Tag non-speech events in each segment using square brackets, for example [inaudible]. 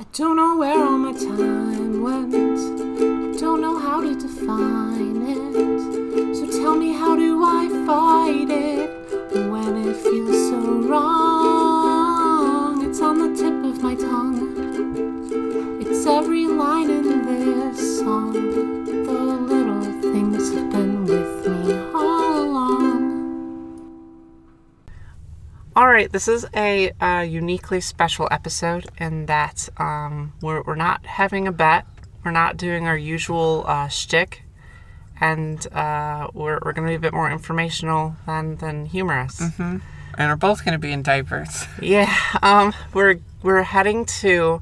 I don't know where all my time went. I don't know how to define it. So tell me, how do I fight it when it feels All right, this is a uh, uniquely special episode in that um, we're, we're not having a bet. We're not doing our usual uh, shtick. And uh, we're, we're going to be a bit more informational than, than humorous. And we're both going to be in diapers. Yeah, um, we're, we're heading to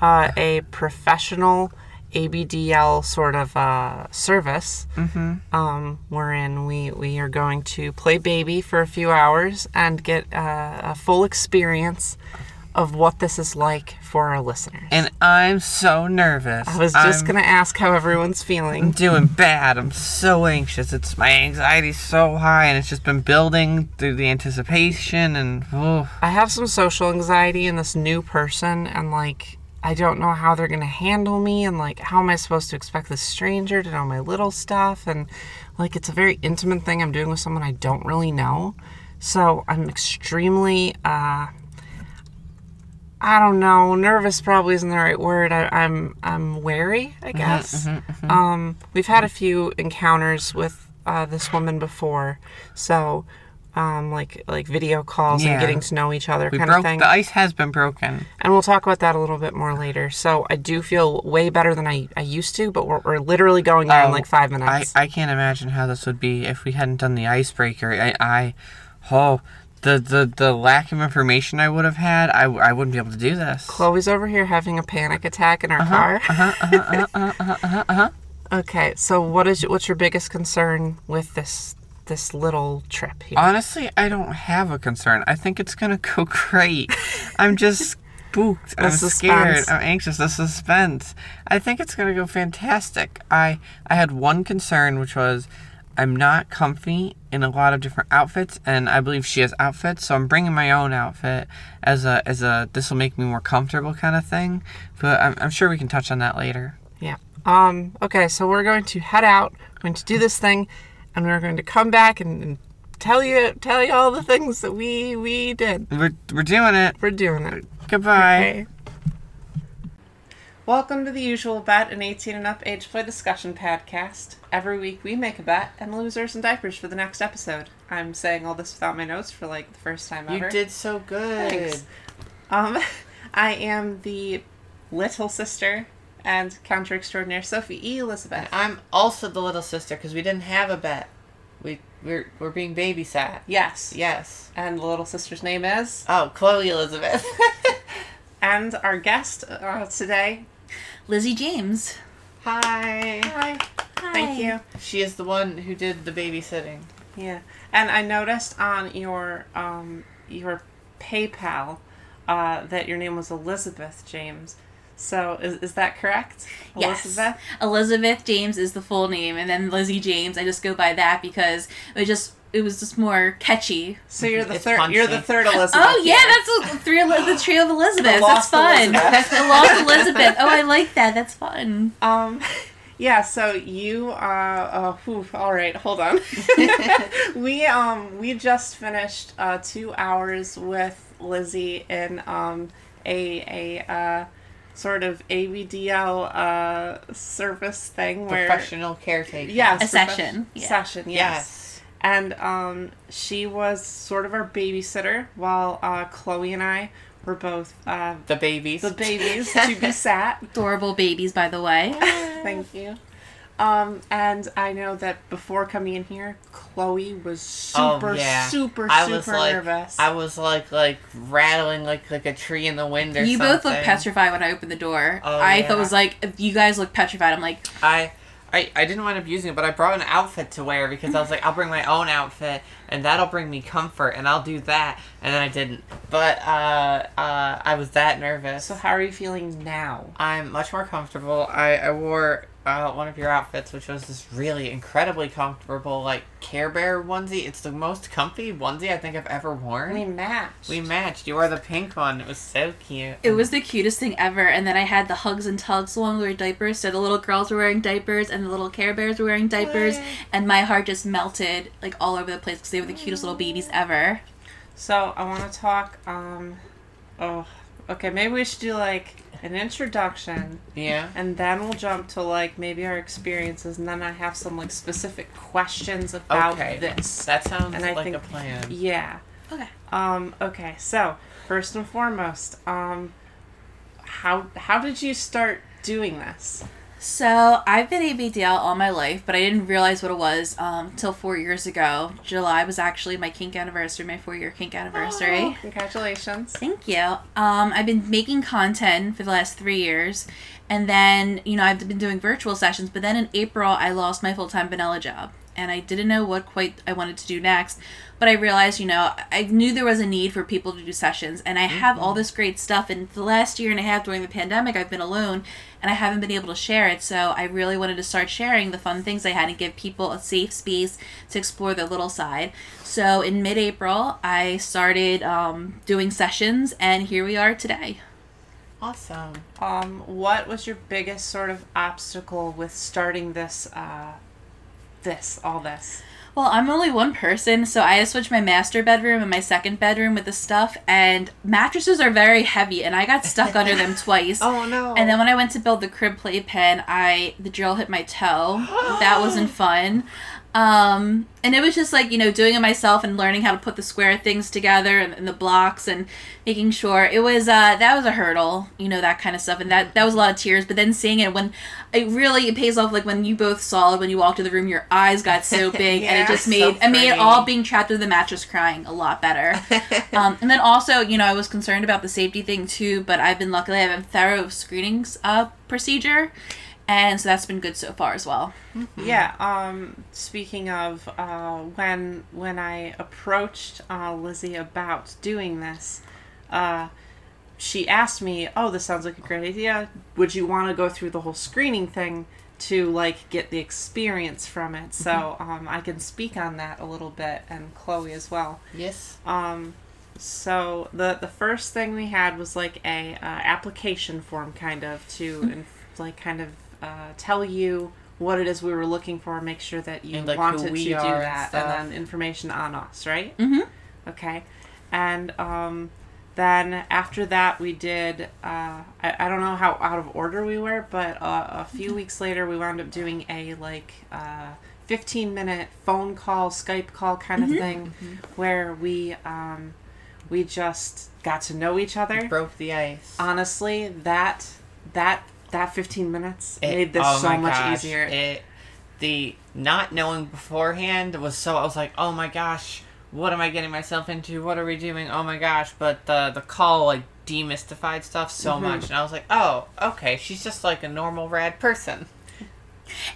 uh, a professional ABDL sort of uh, service. Mm-hmm. Um, wherein we, we are going to play baby for a few hours and get uh, a full experience of what this is like for our listeners. And I'm so nervous. I was just I'm going to ask how everyone's feeling. I'm doing bad. I'm so anxious. It's my anxiety's so high and it's just been building through the anticipation and oh, I have some social anxiety in this new person, and like, I don't know how they're gonna handle me, and like, how am I supposed to expect this stranger to know my little stuff? And like, it's a very intimate thing I'm doing with someone I don't really know. So I'm extremely, uh, I don't know, nervous probably isn't the right word. I, I'm, I'm wary, I guess. Um, we've had a few encounters with uh, this woman before, so. Um, like like video calls and getting to know each other we kind broke of thing. the ice has been broken. And we'll talk about that a little bit more later. So I do feel way better than I, I used to, but we're, we're literally going Oh, like five minutes. I I can't imagine how this would be if we hadn't done the icebreaker. I, I oh the, the the lack of information I would have had, I, I wouldn't be able to do this. Chloe's over here having a panic attack in our car. uh-huh, uh-huh, uh-huh, uh-huh, Uh-huh. [laughs] Okay, so what is what's your biggest concern with this this little trip here? Honestly, I don't have a concern. I think it's gonna go [laughs] great. I'm just spooked. I'm scared. I'm anxious. The suspense. I think it's gonna go fantastic. I I had one concern, which was I'm not comfy in a lot of different outfits, and I believe she has outfits, so I'm bringing my own outfit as a as a this will make me more comfortable kind of thing. But I'm, I'm sure we can touch on that later. yeah. Um. Okay, so we're going to head out. We're going to do this thing, and we're going to come back and, and tell you tell you all the things that we we did. We're we're doing it. We're doing it. Goodbye. Okay. Welcome to the usual bet, an 18 and up age play discussion podcast. Every week we make a bet and losers and diapers for the next episode. I'm saying all this without my notes for like the first time ever. You did so good. Thanks. Um, [laughs] I am the little sister and counter extraordinaire Sophie E. Elizabeth. I'm also the little sister because we didn't have a bet. We we're we're being babysat. Yes. Yes. And the little sister's name is. Oh, Chloe Elizabeth. [laughs] And our guest uh, today. Lizzy James. Hi. Hi. Thank you. She is the one who did the babysitting. Yeah, and I noticed on your um your PayPal uh, that your name was Elizabeth James. So is, is that correct? Yes. Elizabeth. Elizabeth James is the full name, and then Lizzy James. I just go by that because it just it was just more catchy. So you're the It's third. You're the third [laughs] Elizabeth. Oh yeah, here. that's a, three. The trio of [laughs] Elizabeths. lost That's fun. Elizabeth. the lost [laughs] Elizabeth. Oh, I like that. That's fun. Um, yeah. So you. Uh. uh whew, all right. Hold on. we um we just finished uh two hours with Lizzy in um a a uh sort of ABDL uh service thing where Professional caretaker. yes A session, yeah. session yes. Yes. and um she was sort of our babysitter while uh Chloe and I were both uh The babies. the babies [laughs] to be sat Adorable babies, by the way. [laughs] Thank you. Um, and I know that before coming in here, Chloe was Oh, super, yeah. super, I super was like, nervous. I was like, like rattling like like a tree in the wind or You something. both look petrified when I opened the door. Oh, I yeah. thought it was like you guys look petrified. I'm like, I, I, I didn't wind up using it, but I brought an outfit to wear because I was like, I'll bring my own outfit, and that'll bring me comfort, and I'll do that. And then I didn't. But uh, uh, I was that nervous. so how are you feeling now? I'm much more comfortable. I, I wore uh, one of your outfits, which was this really incredibly comfortable, like Care Bear onesie. It's the most comfy onesie I think I've ever worn. We matched. We matched. You wore the pink one. It was so cute. It was the cutest thing ever. And then I had the hugs and tugs along with diapers. So the little girls were wearing diapers and the little Care Bears were wearing diapers. And my heart just melted like all over the place because they were the cutest little babies ever. So I want to talk. Um, oh, okay. Maybe we should do like an introduction, Yeah. and then we'll jump to like maybe our experiences, and then I have some like specific questions about Okay. this. That sounds And I like think- a plan. Yeah. Okay. Um. Okay. So first and foremost, um, how how did you start doing this? So I've been ABDL all my life, but I didn't realize what it was um, until four years ago. July was actually my kink anniversary, my four year kink anniversary. Oh, congratulations. Thank you. Um, I've been making content for the last three years, and then you know I've been doing virtual sessions. But then in April, I lost my full time vanilla job, and I didn't know what quite I wanted to do next. But I realized, you know, I knew there was a need for people to do sessions, and I have all this great stuff. And the last year and a half during the pandemic, I've been alone, and I haven't been able to share it. So I really wanted to start sharing the fun things I had and give people a safe space to explore their little side. So in mid April, I started um, doing sessions, and here we are today. Awesome. Um, what was your biggest sort of obstacle with starting this? Uh, this all this. Well, I'm only one person, so I had to switch my master bedroom and my second bedroom with the stuff, and mattresses are very heavy, and I got stuck under them [laughs] twice. Oh no. And then when I went to build the crib playpen, I the drill hit my toe. that wasn't fun. Um, and it was just like you know doing it myself and learning how to put the square things together and, and the blocks and making sure. It was uh that was a hurdle you know that kind of stuff. And that that was a lot of tears. But then seeing it when it really it pays off like when you both saw it when you walked in the room your eyes got so [laughs] big and it just so made it made all being trapped in the mattress crying a lot better. [laughs] Um, and then also, you know, I was concerned about the safety thing too, but I've been luckily I have a thorough screenings uh, procedure, and so that's been good so far as well. Yeah. Um. Speaking of, uh, when when I approached uh, Lizzy about doing this, uh, she asked me, "Oh, this sounds like a great idea. Would you want to go through the whole screening thing to like get the experience from it?" So um, I can speak on that a little bit, and Chloe as well. yes. Um, so the the first thing we had was like a uh, application form, kind of to Mm-hmm. inf- like kind of uh, tell you what it is we were looking for, make sure that you And, like, wanted to do and that, stuff. and then information on us, right? Mhm. Okay, and um, then after that we did. Uh, I I don't know how out of order we were, but uh, a Mm-hmm. few weeks later we wound up doing a like. Uh, 15 minute phone call skype call kind Mm-hmm. of thing where we um we just got to know each other Broke the ice. honestly that that that 15 minutes It- made this oh so much gosh, easier It, the not knowing beforehand was so. I was like, oh my gosh, what am I getting myself into? What are we doing? Oh my gosh! But the the call like demystified stuff so Mm-hmm. much, and I was like, oh, okay, she's just like a normal rad person.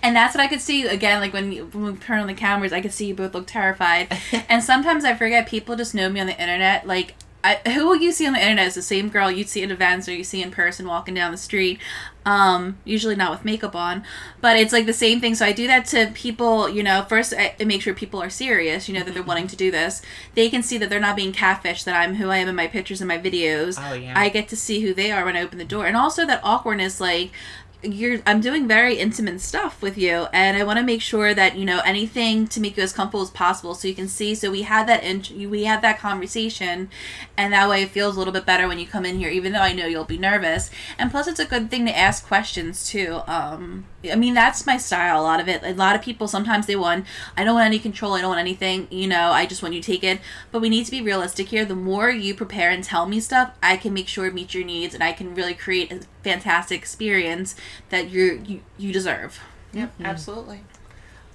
And that's what I could see again. Like when, when we turn on the cameras, I could see you both look terrified. [laughs] and sometimes I forget people just know me on the internet. Like I, who will you see on the internet is the same girl you'd see at events or you see in person walking down the street. Um, usually not with makeup on, but it's like the same thing. So I do that to people. You know, first I, I make sure people are serious. You know that they're wanting to do this. They can see that they're not being catfished. That I'm who I am in my pictures and my videos. Oh, yeah. I get to see who they are when I open the door, and also that awkwardness, like you're I'm doing very intimate stuff with you and I want to make sure that you know anything to make you as comfortable as possible so you can see. So we had that int- we had that conversation and that way it feels a little bit better when you come in here even though I know you'll be nervous. And plus it's a good thing to ask questions too um I mean that's my style a lot of it. A lot of people sometimes they want I don't want any control I don't want anything you know I just want you to take it but we need to be realistic here. The more you prepare and tell me stuff I can make sure it meets your needs and I can really create fantastic experience that you're, you you deserve. Yep, absolutely.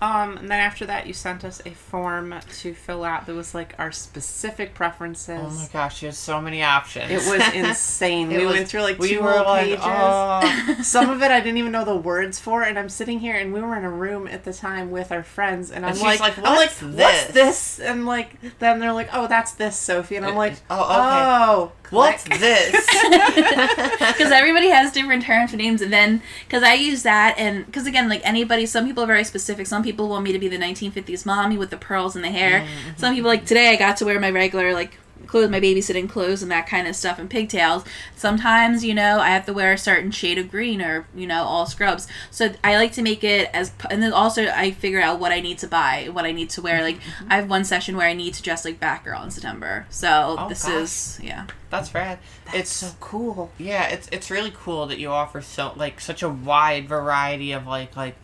Um, and then after that, you sent us a form to fill out that was like our specific preferences. Oh my gosh, you had so many options. It was [laughs] insane. It we was- went through like we two were whole like, pages. oh. [laughs] Some of it I didn't even know the words for, and I'm sitting here, and we were in a room at the time with our friends, and I'm she's like, like, I'm like, "What's what's this?" this? And like, then they're like, oh, that's this, Sophie, and I'm like, Oh, okay. oh, What's this? [laughs] because everybody has different terms for names and then because i use that and because again like anybody some people are very specific. Some people want me to be the 1950s mommy with the pearls in the hair. Mm-hmm. Some people like today i got to wear my regular like clothes my babysitting clothes and that kind of stuff and pigtails sometimes you know i have to wear a certain shade of green or you know all scrubs so i like to make it as and then also i figure out what i need to buy what i need to wear like mm-hmm. i have one session where i need to dress like batgirl in september so Oh, this gosh. is yeah That's rad. it's so cool. yeah, it's it's really cool that you offer so like such a wide variety of like like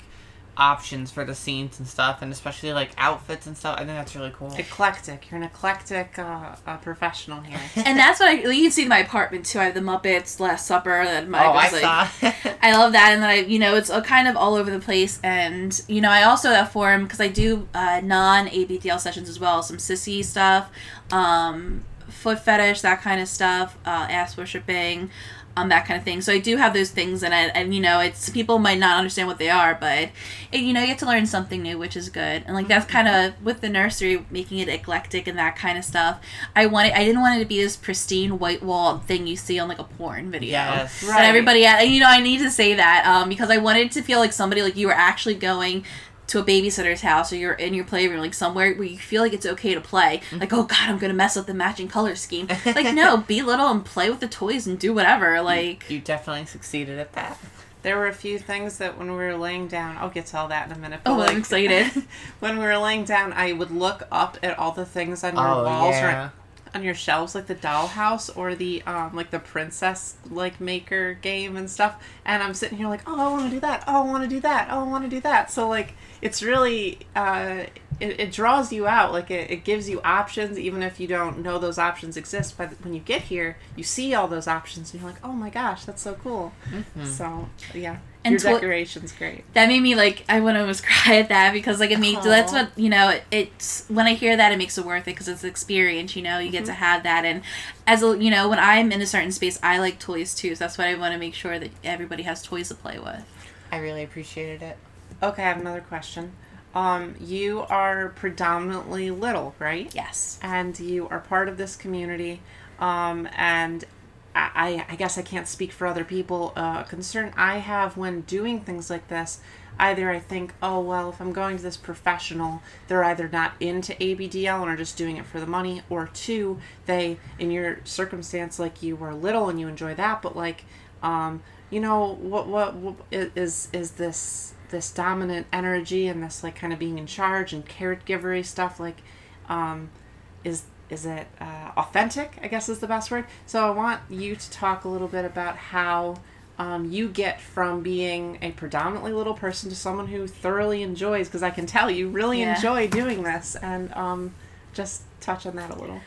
options for the scenes and stuff, and especially like outfits and stuff. I think that's really cool. Eclectic. You're an eclectic uh, uh, professional here. [laughs] and that's what I you can see in my apartment too. I have the Muppets, Last Supper, and my oh, I like, saw. [laughs] I love that, and then I, you know, it's uh, kind of all over the place. And you know, I also have forum because I do uh, non ABDL sessions as well, some sissy stuff, um, foot fetish, that kind of stuff, uh, ass worshiping, um, that kind of thing. So I do have those things, and I, and you know, it's people might not understand what they are, but it, you know, you get to learn something new, which is good. And like that's kind of with the nursery, making it eclectic and that kind of stuff. I wanted, I didn't want it to be this pristine white wall thing you see on like a porn video yes. Right. and everybody and you know i need to say that um, because i wanted to feel like somebody like you were actually going to a babysitter's house or you're in your playroom like somewhere where you feel like it's okay to play mm-hmm. like oh god i'm gonna mess up the matching color scheme like no [laughs] be little and play with the toys and do whatever like You definitely succeeded at that. There were a few things that when we were laying down, I'll get to all that in a minute. But oh like, i'm excited [laughs] when we were laying down, I would look up at all the things on your Oh walls yeah. or on your shelves, like the dollhouse or the um like the princess like maker game and stuff. And I'm sitting here like, oh, I want to do that. Oh, I want to do that. Oh, I want to do that. So like, it's really uh, it, it draws you out. Like it, it gives you options, even if you don't know those options exist. But when you get here, you see all those options, and you're like, oh my gosh, that's so cool. Mm-hmm. So yeah, And your to- decoration's great. that made me like I want to almost [laughs] cry at that because like it made that's what you know it, it's when I hear that it makes it worth it because it's an experience you know you get to mm-hmm. have that and as a you know when I'm in a certain space I like toys too so that's why I want to make sure that everybody has toys to play with I really appreciated it. Okay, I have another question. Um, you are predominantly little, right? yes And you are part of this community. Um, and I, I, guess I can't speak for other people. Uh, concern I have when doing things like this, either I think, oh, well, if I'm going to this professional, they're either not into ABDL and are just doing it for the money, or two, they, in your circumstance, like you were little and you enjoy that, but like, um, you know, what, what, what is, is this, this dominant energy and this like kind of being in charge and caregivery stuff, like, um, is is it uh, authentic i guess is the best word so i want you to talk a little bit about how um, you get from being a predominantly little person to someone who thoroughly enjoys because i can tell you really Yeah. enjoy doing this and um, just touch on that a little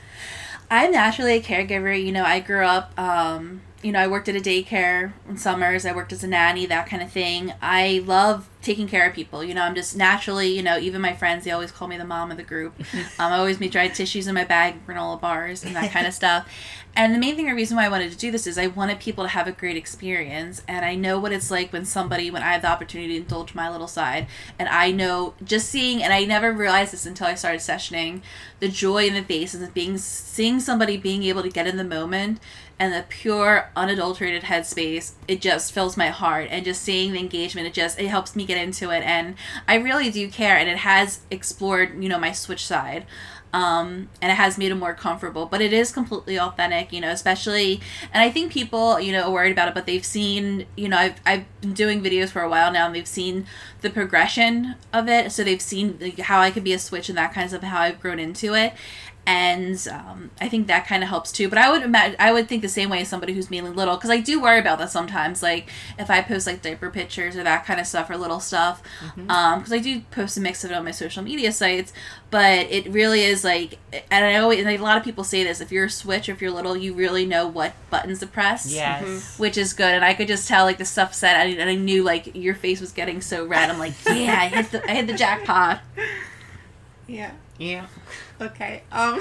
I'm naturally a caregiver. You know, I grew up, um, you know, I worked at a daycare in summers. I worked as a nanny, that kind of thing. I love taking care of people. You know, I'm just naturally, you know, even my friends, they always call me the mom of the group. [laughs] Um, I always make dried tissues in my bag, granola bars, and that kind of [laughs] stuff. And the main thing, or reason why I wanted to do this is I wanted people to have a great experience. And I know what it's like when somebody, when I have the opportunity to indulge my little side. And I know just seeing, and I never realized this until I started sessioning, the joy in the faces of being, seeing somebody being able to get in the moment and the pure unadulterated headspace it just fills my heart and just seeing the engagement it just it helps me get into it and i really do care and it has explored you know my switch side um, and it has made it more comfortable but it is completely authentic you know especially and i think people you know are worried about it but they've seen you know i've, I've been doing videos for a while now and they've seen the progression of it. So they've seen like, how i could be a switch and that kind of stuff how i've grown into it and um, I think that kind of helps too. But I would imagine I would think the same way as somebody who's mainly little because I do worry about that sometimes. Like if I post like diaper pictures or that kind of stuff or little stuff, mm-hmm. um, because I do post a mix of it on my social media sites. But it really is like, and I always and a lot of people say this: if you're a switch, or if you're little, you really know what buttons to press. Yes. Mm-hmm. Which is good, and I could just tell like the stuff said, and I knew like your face was getting so red. I'm like, yeah, I hit the I hit the jackpot. [laughs] yeah Yeah. okay um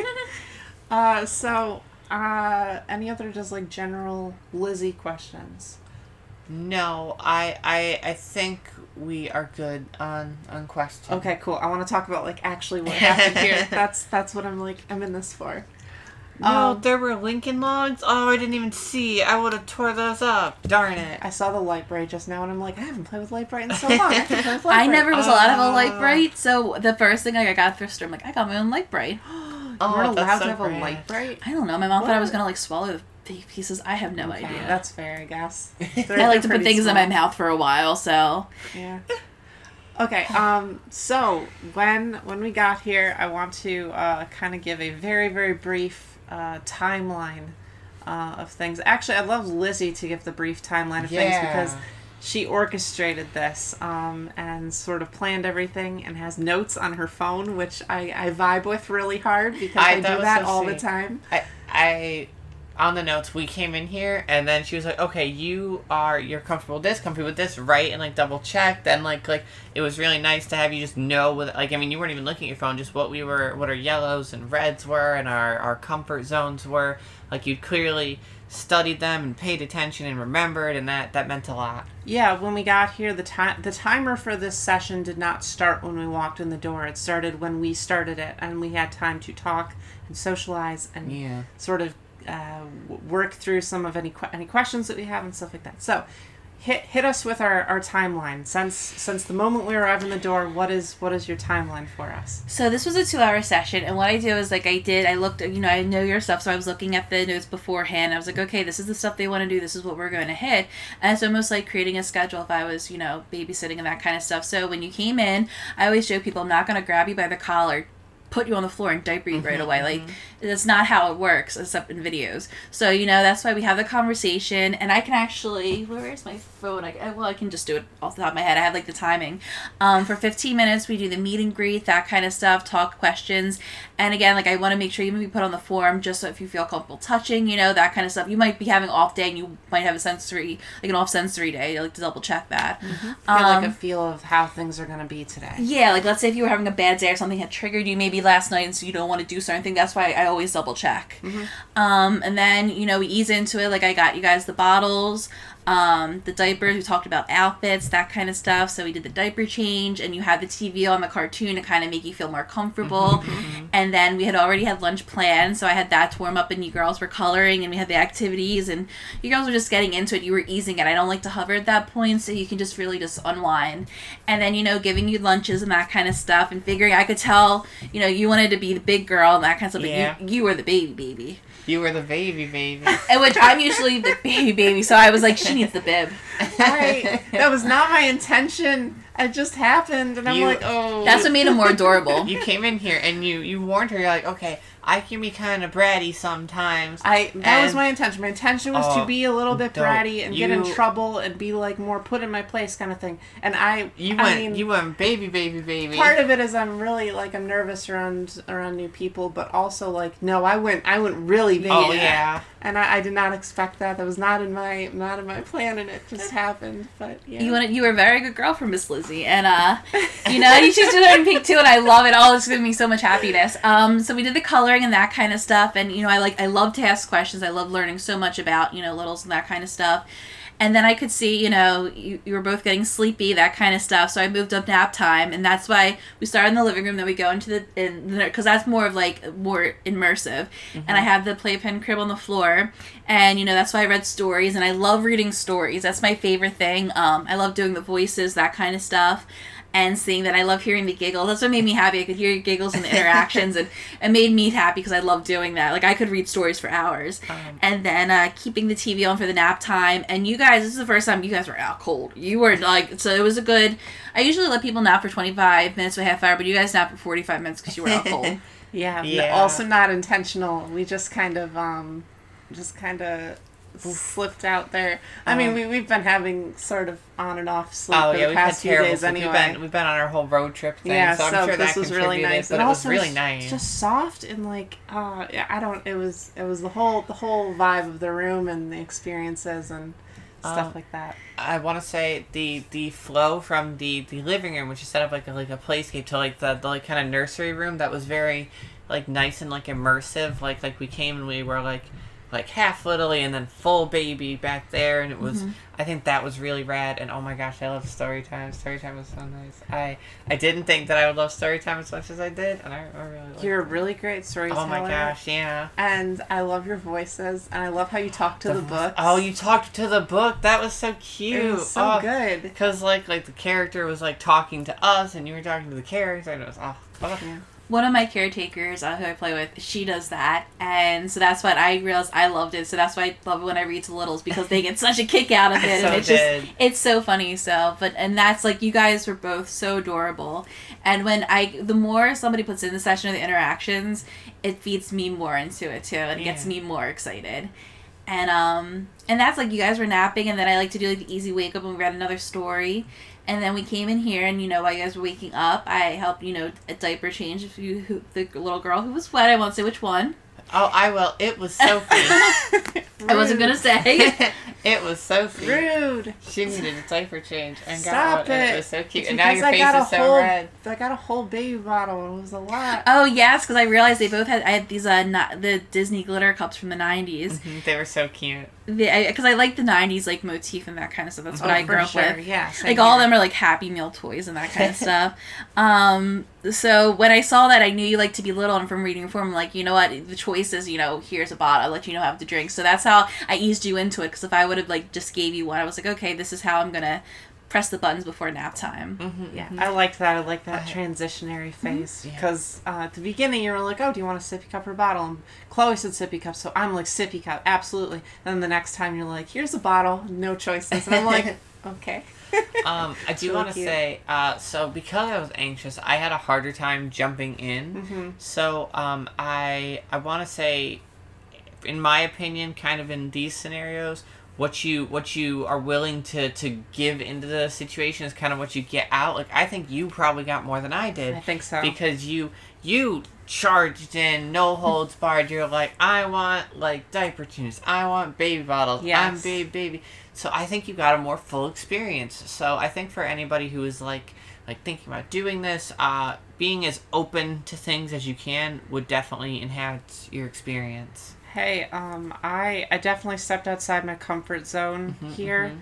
[laughs] uh so uh any other just like general lizzy questions No, I I I think we are good on on questions. Okay, cool. I want to talk about like actually what happened here. [laughs] That's that's what I'm like. I'm in this for. Oh, No. there were Lincoln logs. Oh, I didn't even see. I would have tore those up. Darn it. I saw the Lite-Brite just now, and I'm like, I haven't played with Lite-Brite in so long. I, can play with [laughs] I never was allowed to have a Lite-Brite, so the first thing I got thrift store, I'm like, I got my own Lite-Brite. You [gasps] Oh, weren't that's allowed so to have a Lite-Brite. I don't know. My mom thought I was gonna like swallow the fake pieces. I have no Okay, idea. That's fair, I guess. [laughs] I like to put things in my mouth for a while, so Yeah. Okay. Um. So when when we got here, I want to uh, kind of give a very very brief uh, timeline uh, of things. Actually, I'd love Lizzy to give the brief timeline of things because she orchestrated this um, and sort of planned everything and has notes on her phone, which I, I vibe with really hard because I, I- do that so all the time. I, I, on the notes, we came in here, and then she was like, "Okay, you are you're comfortable with this, comfortable with this, right?" And like double check. Then like like it was really nice to have you just know with like I mean you weren't even looking at your phone, just what we were, what our yellows and reds were, and our our comfort zones were. Like you'd clearly studied them and paid attention and remembered, and that that meant a lot. Yeah, when we got here, the time the timer for this session did not start when we walked in the door. It started when we started it, and we had time to talk and socialize and Yeah. sort of work through some of any any questions that we have and stuff like that. So, hit hit us with our, our timeline since since the moment we arrive in the door. What is what is your timeline for us? So this was a two-hour session, and what I do is like I did. I looked, you know, I know your stuff, so I was looking at the notes beforehand. I was like, okay, this is the stuff they want to do. This is what we're going to hit, and it's almost like creating a schedule. If I was, you know, babysitting and that kind of stuff. So when you came in, I always show people I'm not going to grab you by the collar. Put you on the floor and diaper you right away. Like that's not how it works, except in videos. So you know that's why we have the conversation, and I can actually. Where is my phone? I, I- well, I can just do it off the top of my head. I have like the timing. Um, for 15 minutes, we do the meet and greet, that kind of stuff, talk questions, and again, like I want to make sure you maybe put on the form just so if you feel comfortable touching, you know, that kind of stuff. You might be having off day, and you might have a sensory, like an off sensory day. I like to double check that. Get Um, like a feel of how things are going to be today. yeah, like let's say if you were having a bad day or something had triggered you maybe last night and so you don't want to do certain thing. That's why I always double check. Um, and then, you know, we ease into it. Like I got you guys the bottles, um, the diapers, we talked about outfits, that kind of stuff. So we did the diaper change and you had the TV on the cartoon to kind of make you feel more comfortable. And then we had already had lunch planned, so I had that to warm up and you girls were coloring and we had the activities and you girls were just getting into it. You were easing it. I don't like to hover at that point, so you can just really just unwind. And then, you know, giving you lunches and that kind of stuff and figuring I could tell, you know, you wanted to be the big girl and that kind of stuff, Yeah. but you, you were the baby baby. You were the baby baby. [laughs] And which I'm usually the baby baby, so I was like, she needs the bib. I, that was not my intention. It just happened, and I'm You- like, oh. That's what made him more adorable. you came in here and you you warned her. You're like, okay, I can be kind of bratty sometimes. I that was my intention. My intention was to Oh, be a little bit bratty and get in trouble and be like more put in my place kind of thing. And I, You I went mean, you went baby baby baby. part of it is I'm really like I'm nervous around around new people, but also like no, I went I went really baby. oh yeah. And I, I did not expect that. That was not in my not in my plan, and it just happened. But yeah, You wanted, you were a very good girl for Miss Lizzy, and uh, you know, she's doing pink too, and I love it. all. it's giving me so much happiness. Um, so we did the coloring and that kind of stuff, and you know, I like, I love to ask questions. I love learning so much about you know littles and that kind of stuff. And then I could see, you know, you, you were both getting sleepy, that kind of stuff. So I moved up nap time, and that's why we started in the living room. Then we go into the in because that's more of like more immersive. And I have the playpen crib on the floor, and you know that's why I read stories, and I love reading stories. That's my favorite thing. Um, I love doing the voices, that kind of stuff. And seeing that, I love hearing the giggles. That's what made me happy. I could hear your giggles and the interactions, and it made me happy because I love doing that. Like I could read stories for hours, and then uh, keeping the TV on for the nap time. And you guys, this is the first time you guys were out cold. You were like, so it was a good. I usually let people nap for twenty five minutes to a half hour, but you guys nap for forty five minutes because you were out [laughs] cold. yeah, Yeah. Also not intentional. We just kind of um, just kind of slipped out there. I mean, Um, we we've been having sort of on and off sleep Oh for yeah, the past few days sleep. anyway. We've been we've been on our whole road trip thing, yeah, so I'm so sure this that was really nice, But and it was really nice. just soft and like, uh, I don't. It was it was the whole the whole vibe of the room and the experiences and stuff Um, like that. I want to say the the flow from the the living room, which is set up like a, like a playscape, to like the, the like kind of nursery room that was very like nice and like immersive. Like like we came and we were like like half Literally and then full baby back there, and it was. Mm-hmm. I think that was really rad. And oh my gosh, I love story time. Story time was so nice. I I didn't think that I would love story time as much as I did, and I, I really. You're a really great storyteller. Oh my gosh, yeah. And I love your voices, and I love how you talk to the, book Oh, you talked to the book. That was so cute. It was so oh, good. Because like like the character was like talking to us, and you were talking to the character, and it was oh, oh. One of my caretakers uh, who I play with, she does that, and so that's what I realized I loved it. So that's why I love it when I read to littles because they get such a kick out of [laughs] it, So and it's just it's so funny. So, but and that's like you guys were both so adorable, and when I the more somebody puts in the session of the interactions, it feeds me more into it too, and it gets me more excited. And um and that's like you guys were napping, and then I like to do like the easy wake up and we read another story. And then we came in here, and you know, while you guys were waking up, I helped you know a diaper change you who, the little girl who was wet. I won't say which one. Oh, I will. It was Sophie. [laughs] I wasn't gonna say. [laughs] it was Sophie. Rude. She needed a diaper change and Stop got one. it. It was so cute. It's And now because your I face got a is so whole, red. I got a whole baby bottle. and It was a lot. oh yes, because I realized they both had. I had these uh not, the Disney glitter cups from the '90s. Mhm, They were so cute. Because I, like the '90s like motif and that kind of stuff. That's what Oh, I for grew up sure. with. Yeah, same like all of them are like Happy Meal toys and that kind of [laughs] stuff. Um, so when I saw that, I knew you like to be little, and from reading form, like you know what, the choice is you know here's a bottle, I'll let you know how to drink. So that's how I eased you into it. Because if I would have like just gave you one, I was like, okay, this is how I'm gonna press the buttons before nap time. Mm-hmm. Yeah, I liked that. I like that transitionary phase Yeah. because uh, at the beginning you were like, "Oh, do you want a sippy cup or a bottle?" And Chloe said sippy cup, so I'm like sippy cup, absolutely. And Then the next time you're like, "Here's a bottle, no choices," and I'm like, [laughs] "Okay." [laughs] Um, I do really want to say, uh, so because I was anxious, I had a harder time jumping in. Mhm. So, um, I I want to say, in my opinion, kind of in these scenarios, what you what you are willing to to give into the situation is kind of what you get out. Like I think you probably got more than I did I think so. because you you charged in no holds barred you're like i want like diaper tunes i want baby bottles i'm baby baby so i think you got a more full experience so i think for anybody who is like like thinking about doing this uh being as open to things as you can would definitely enhance your experience Hey, um, I I definitely stepped outside my comfort zone Mhm, here,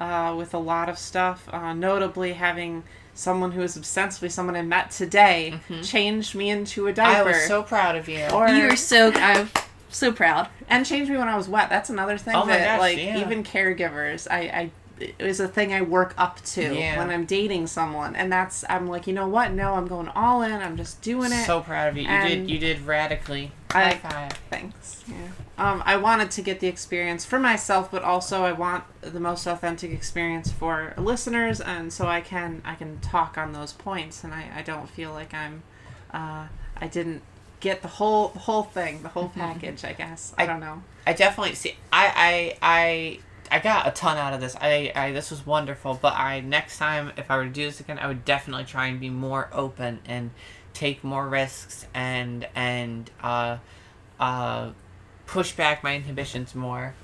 uh, with a lot of stuff. Uh, notably, having someone who is ostensibly someone I met today changed me into a diaper. i was so proud of you Or- You were so I'm so proud. and changed me when I was wet. That's another thing Oh that gosh, like yeah. even caregivers, I, I it was a thing I work up to Yeah. when I'm dating someone, and that's I'm like, you know what? No, I'm going all in. I'm just doing it. so proud of you you And did you did radically I- high five Thanks. Yeah. Um, I wanted to get the experience for myself, but also I want the most authentic experience for listeners, and so I can I can talk on those points, and I, I don't feel like I'm uh, I didn't get the whole the whole thing, the whole package. I guess I, I- don't know. I definitely see. I I I I got a ton out of this. I, I this was wonderful. But I next time if I were to do this again, I would definitely try and be more open and take more risks and and uh uh push back my inhibitions more.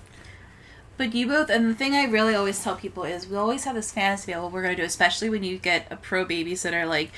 But you both, and the thing I really always tell people is we always have this fantasy of what we're going to do, especially when you get a pro babysitter, like,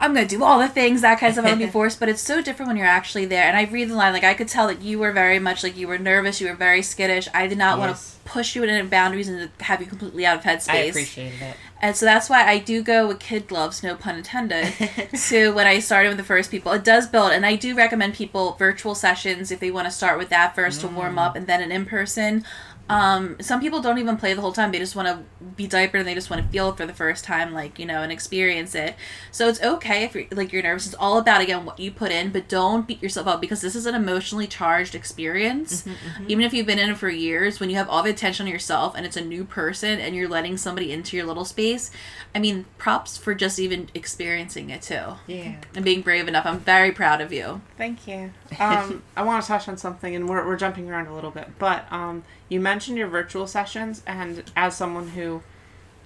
I'm going to do all the things, that kind of [laughs] stuff, I'm to be forced. But it's so different when you're actually there. And I read the line, like, I could tell that you were very much like you were nervous, you were very skittish. I did not want to push you into boundaries and to have you completely out of headspace. I appreciated it. And so that's why I do go with kid gloves, no pun intended, [laughs] to when I started with the first people. It does build, and I do recommend people virtual sessions if they want to start with that first to warm mm. up and then an in person. Um, some people don't even play the whole time. They just want to be diapered and they just want to feel it for the first time, like, you know, and experience it. So it's okay if you're, like, you're nervous. It's all about, again, what you put in, but don't beat yourself up because this is an emotionally charged experience. Even if you've been in it for years, when you have all the attention on yourself and it's a new person and you're letting somebody into your little space, I mean, props for just even experiencing it too Yeah. and being brave enough. I'm very proud of you. Thank you. [laughs] Um, I want to touch on something, and we're, we're jumping around a little bit, but um, you mentioned your virtual sessions, and as someone who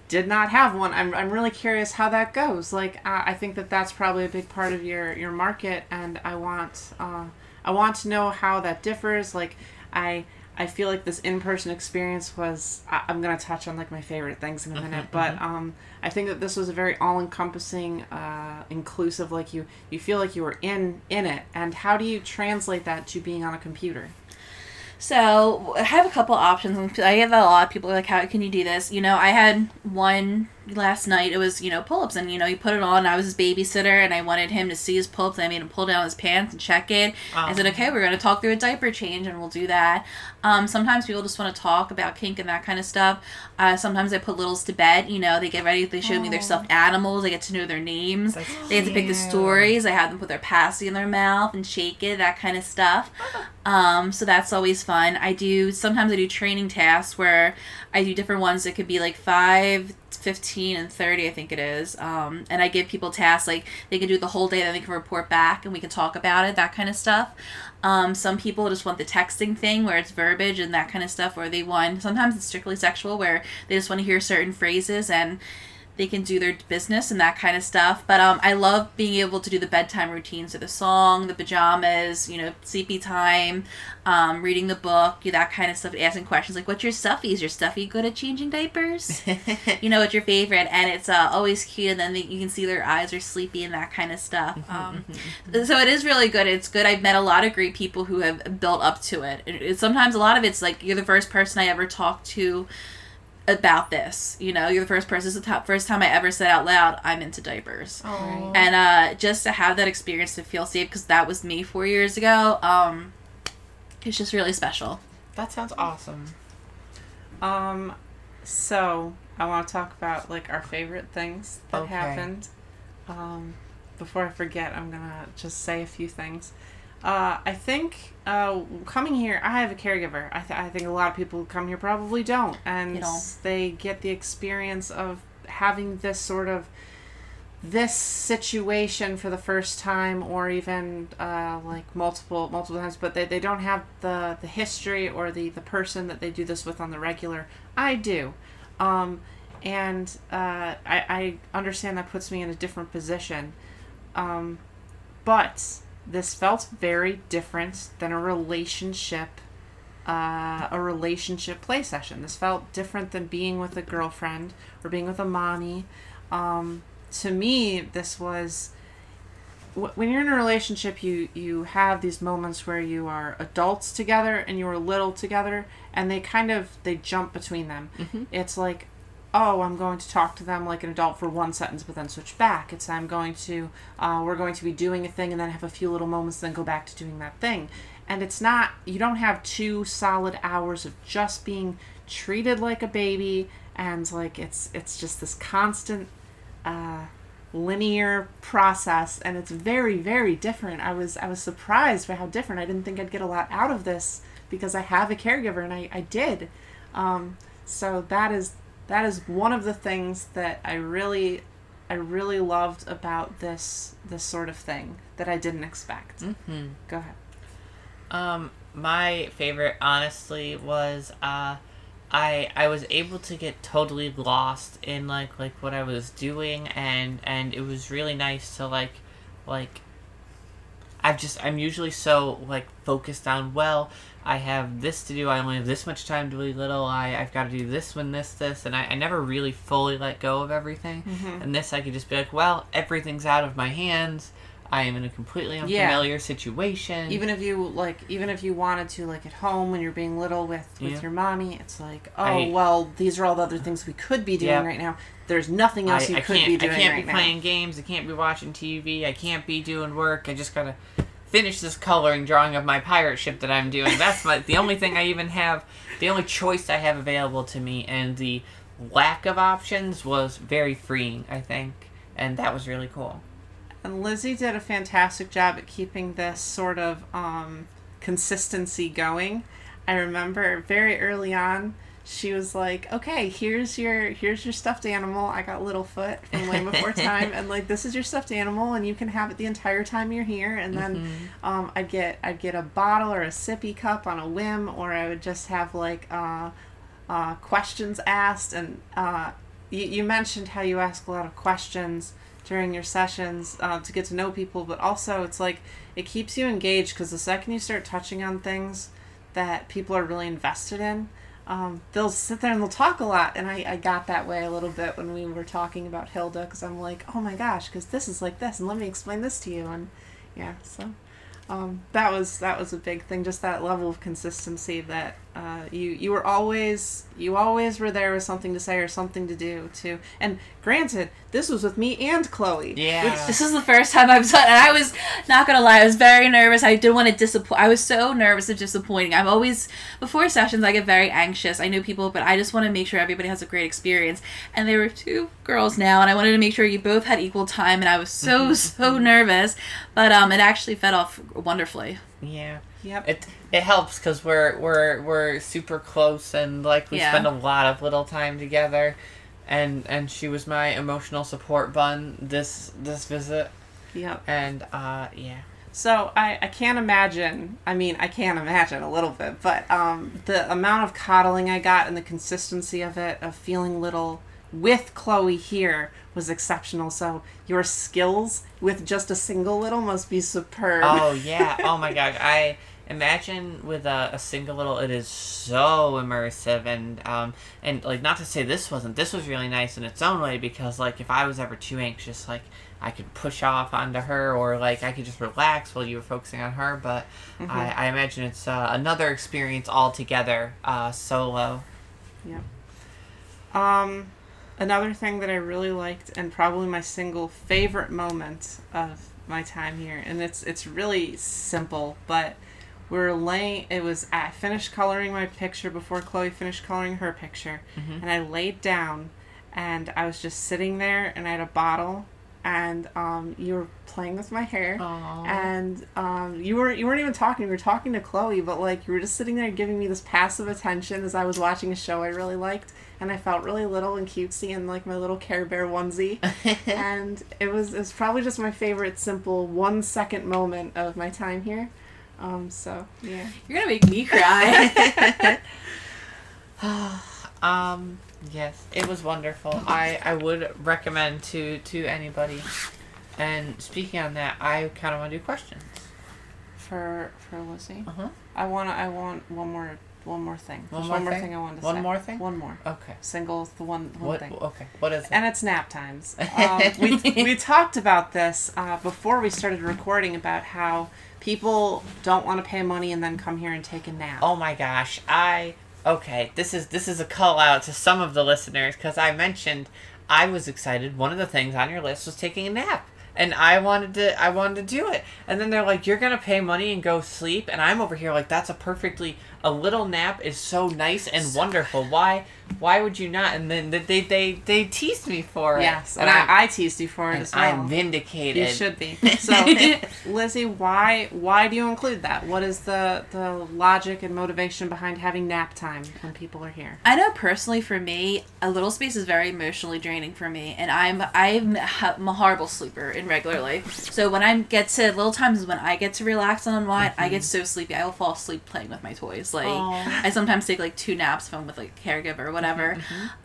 did not have one, I'm, I'm really curious how that goes. Like, uh, I think that that's probably a big part of your, your market, and I want uh, I want to know how that differs. Like, I I feel like this in person experience was. I, I'm gonna touch on like my favorite things in a minute, but um, I think that this was a very all encompassing, uh, inclusive. Like you you feel like you were in in it, and how do you translate that to being on a computer? So I have a couple options. I have a lot of people like, "How can you do this?" You know, I had one last night. It was you know pull ups, and you know he put it on. I was his babysitter, and I wanted him to see his pull ups. I made him pull down his pants and check it. I said, Um. "Okay, we're gonna talk through a diaper change, and we'll do that." Um, sometimes people just want to talk about kink and that kind of stuff. Uh, sometimes I put littles to bed. You know, they get ready. They show me their stuffed animals. I get to know their names. They have to pick the stories. I have them put their pasty in their mouth and shake it, that kind of stuff. [laughs] Um, so that's always fun. I do sometimes I do training tasks where I do different ones that could be like five, 15, and 30, I think it is. Um, and I give people tasks like they can do the whole day, then they can report back and we can talk about it, that kind of stuff. Um, some people just want the texting thing where it's verbiage and that kind of stuff, or they want sometimes it's strictly sexual where they just want to hear certain phrases and they can do their business and that kind of stuff. But um, I love being able to do the bedtime routines So the song, the pajamas, you know, sleepy time, um, reading the book, you that kind of stuff, asking questions like, what's your stuffy? Is your stuffy good at changing diapers? [laughs] you know, what's your favorite? And it's uh, always cute. And then they, you can see their eyes are sleepy and that kind of stuff. Um, so it is really good. It's good. I've met a lot of great people who have built up to it. it, it sometimes a lot of it's like you're the first person I ever talked to about this. You know, you're the first person. This is the top, first time I ever said out loud, "I'm into diapers," Aw. and uh, just to have that experience to feel safe because that was me four years ago. Um, it's just really special. That sounds awesome. Um, so I want to talk about like our favorite things that Okay. happened. Um, before I forget, I'm gonna just say a few things. Uh, I think uh, coming here, I have a caregiver. I, th- I think a lot of people who come here probably don't, and They get the experience of having this sort of this situation for the first time or even uh, like multiple multiple times but they, they don't have the the history or the the person that they do this with on the regular. I do. Um, and uh, I, I understand that puts me in a different position. Um, but this felt very different than a relationship uh, a relationship play session. This felt different than being with a girlfriend or being with a mommy. Um, to me, this was when you're in a relationship, you you have these moments where you are adults together and you are little together, and they kind of they jump between them. It's like, oh, I'm going to talk to them like an adult for one sentence, but then switch back. It's I'm going to uh, we're going to be doing a thing and then have a few little moments, then go back to doing that thing. And it's not you don't have two solid hours of just being treated like a baby and like it's it's just this constant uh, linear process and it's very very different i was i was surprised by how different i didn't think i'd get a lot out of this because i have a caregiver and i, I did um, so that is that is one of the things that i really i really loved about this this sort of thing that i didn't expect Mm-hmm. go ahead Um, my favorite, honestly, was uh, I I was able to get totally lost in like like what I was doing, and and it was really nice to like like. I've just I'm usually so like focused on well I have this to do I only have this much time to be little I I've got to do this one this this and I, I never really fully let go of everything mm-hmm. and this I could just be like well everything's out of my hands I am in a completely Yeah. unfamiliar situation even if you like even if you wanted to like at home when you're being little with with Yeah. your mommy it's like oh I- well these are all the other things we could be doing Yeah. right now there's nothing else you I, I could be doing I can't right be now playing games. I can't be watching TV. I can't be doing work. I just gotta finish this coloring drawing of my pirate ship that I'm doing. That's my the only thing I even have. The only choice I have available to me, and the lack of options was very freeing. I think, and that was really cool. And Lizzy did a fantastic job at keeping this sort of um, consistency going. I remember very early on, she was like, "Okay, here's your here's your stuffed animal. I got Littlefoot from Land Before [laughs] Time, and like this is your stuffed animal, and you can have it the entire time you're here." And then um, I'd get I'd get a bottle or a sippy cup on a whim, or I would just have like uh, uh, questions asked. And uh, you, you mentioned how you ask a lot of questions during your sessions uh, to get to know people, but also it's like it keeps you engaged because the second you start touching on things that people are really invested in, um, they'll sit there and they'll talk a lot. And I, I got that way a little bit when we were talking about Hilda because I'm like, oh my gosh, because this is like this, and let me explain this to you. And yeah, so um, that was that was a big thing. Just that level of consistency that uh, you you were always you always were there with something to say or something to do too. And granted, this was with me and Chloe. Yeah. This is the first time I've done, and I was not gonna lie, I was very nervous. I didn't want to disappoint. I was so nervous of disappointing. I'm always before sessions, I get very anxious. I know people, but I just want to make sure everybody has a great experience. And there were two girls now, and I wanted to make sure you both had equal time. And I was so [laughs] so nervous, but um, it actually fed off wonderfully. Yeah. Yep. It it helps because we're we're we're super close and like we Yeah. spend a lot of little time together, and and she was my emotional support bun this this visit, Yep. and uh yeah. So I, I can't imagine. I mean, I can't imagine a little bit, but um, the amount of coddling I got and the consistency of it, of feeling little with Chloe here, was exceptional. So your skills with just a single little must be superb. Oh yeah. Oh my god. I imagine with a, a single little, it is so immersive and um and like not to say this wasn't. This was really nice in its own way because like if I was ever too anxious, like I could push off onto her or like I could just relax while you were focusing on her. But I, I imagine it's uh, another experience altogether. Uh, solo. Um, another thing that I really liked, and probably my single favorite moment of my time here, and it's it's really simple, but we're laying. It was I finished coloring my picture before Chloe finished coloring her picture, and I laid down, and I was just sitting there, and I had a bottle, and um, you were playing with my hair. Aww. And um, you were you weren't even talking. You were talking to Chloe, but like you were just sitting there giving me this passive attention as I was watching a show I really liked, and I felt really little and cutesy in like my little Care Bear onesie, [laughs] and it was it was probably just my favorite simple one second moment of my time here. Um, so yeah, You're gonna make me cry. [laughs] [sighs] Um. Yes, it was wonderful. I I would recommend to to anybody. And speaking on that, I kind of want to do questions. for for Lizzy, Uh huh. I want I want one more one more thing. One There's more one more thing? thing I wanted to One say. One more thing? One more. Okay. Singles, the one one What? thing. Okay. What is it? and it's nap times. Um, we, we [laughs] talked about this uh, before we started recording about how people don't want to pay money and then come here and take a nap. Oh my gosh, I okay. This is this is a call out to some of the listeners because I mentioned I was excited. One of the things on your list was taking a nap, and I wanted to I wanted to do it. And then they're like, "You're gonna pay money and go sleep," and I'm over here like, "That's a perfectly a little nap is so nice and wonderful. Why why would you not?" And then they they they teased me for it. Yes, and and I'm, I, I teased you for it and as well. I'm vindicated. you should be. [laughs] So, Lizzy, why why do you include that? What is the the logic and motivation behind having nap time when people are here? I know personally for me, a little space is very emotionally draining for me, and I'm I'm I'm a horrible sleeper in regular life. So when I get to little times when I get to relax and unwind, I get mm-hmm. so sleepy. I will fall asleep playing with my toys. Like Aw. I sometimes take like two naps if I'm with like a caregiver or whatever.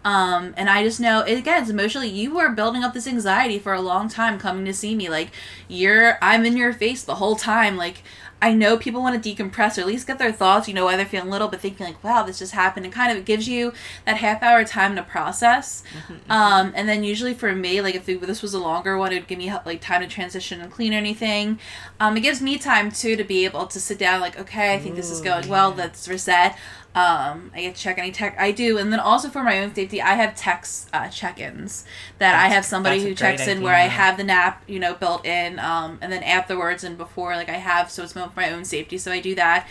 Um, and I just know it, again, it's emotionally. You were building up this anxiety for a long time coming to see me. Like you're, I'm in your face the whole time. Like I know people want to decompress or at least get their thoughts. You know why they're feeling little, but thinking like, "Wow, this just happened," and kind of it gives you that half hour time to process. Um, and then usually for me, like if this was a longer one, it would give me like time to transition and clean or anything. Um, it gives me time too to be able to sit down. Like, okay, I think this is going well. Let's reset. Um, I get to check any tech I do, and then also for my own safety, I have text uh, check-ins that I have somebody who great checks in where I have the nap, you know, built in, um, and then afterwards and before, like I have, so it's more for my own safety, so I do that.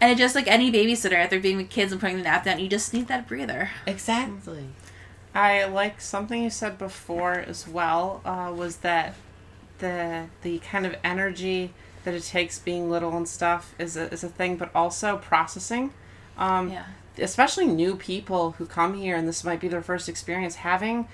And it just like any babysitter, if they're being with kids and putting the nap down, you just need that breather. exactly. I like something you said before as well uh, was that the the kind of energy that it takes being little and stuff is a, is a thing, but also processing. Um, Yeah. Especially new people who come here and this might be their first experience, having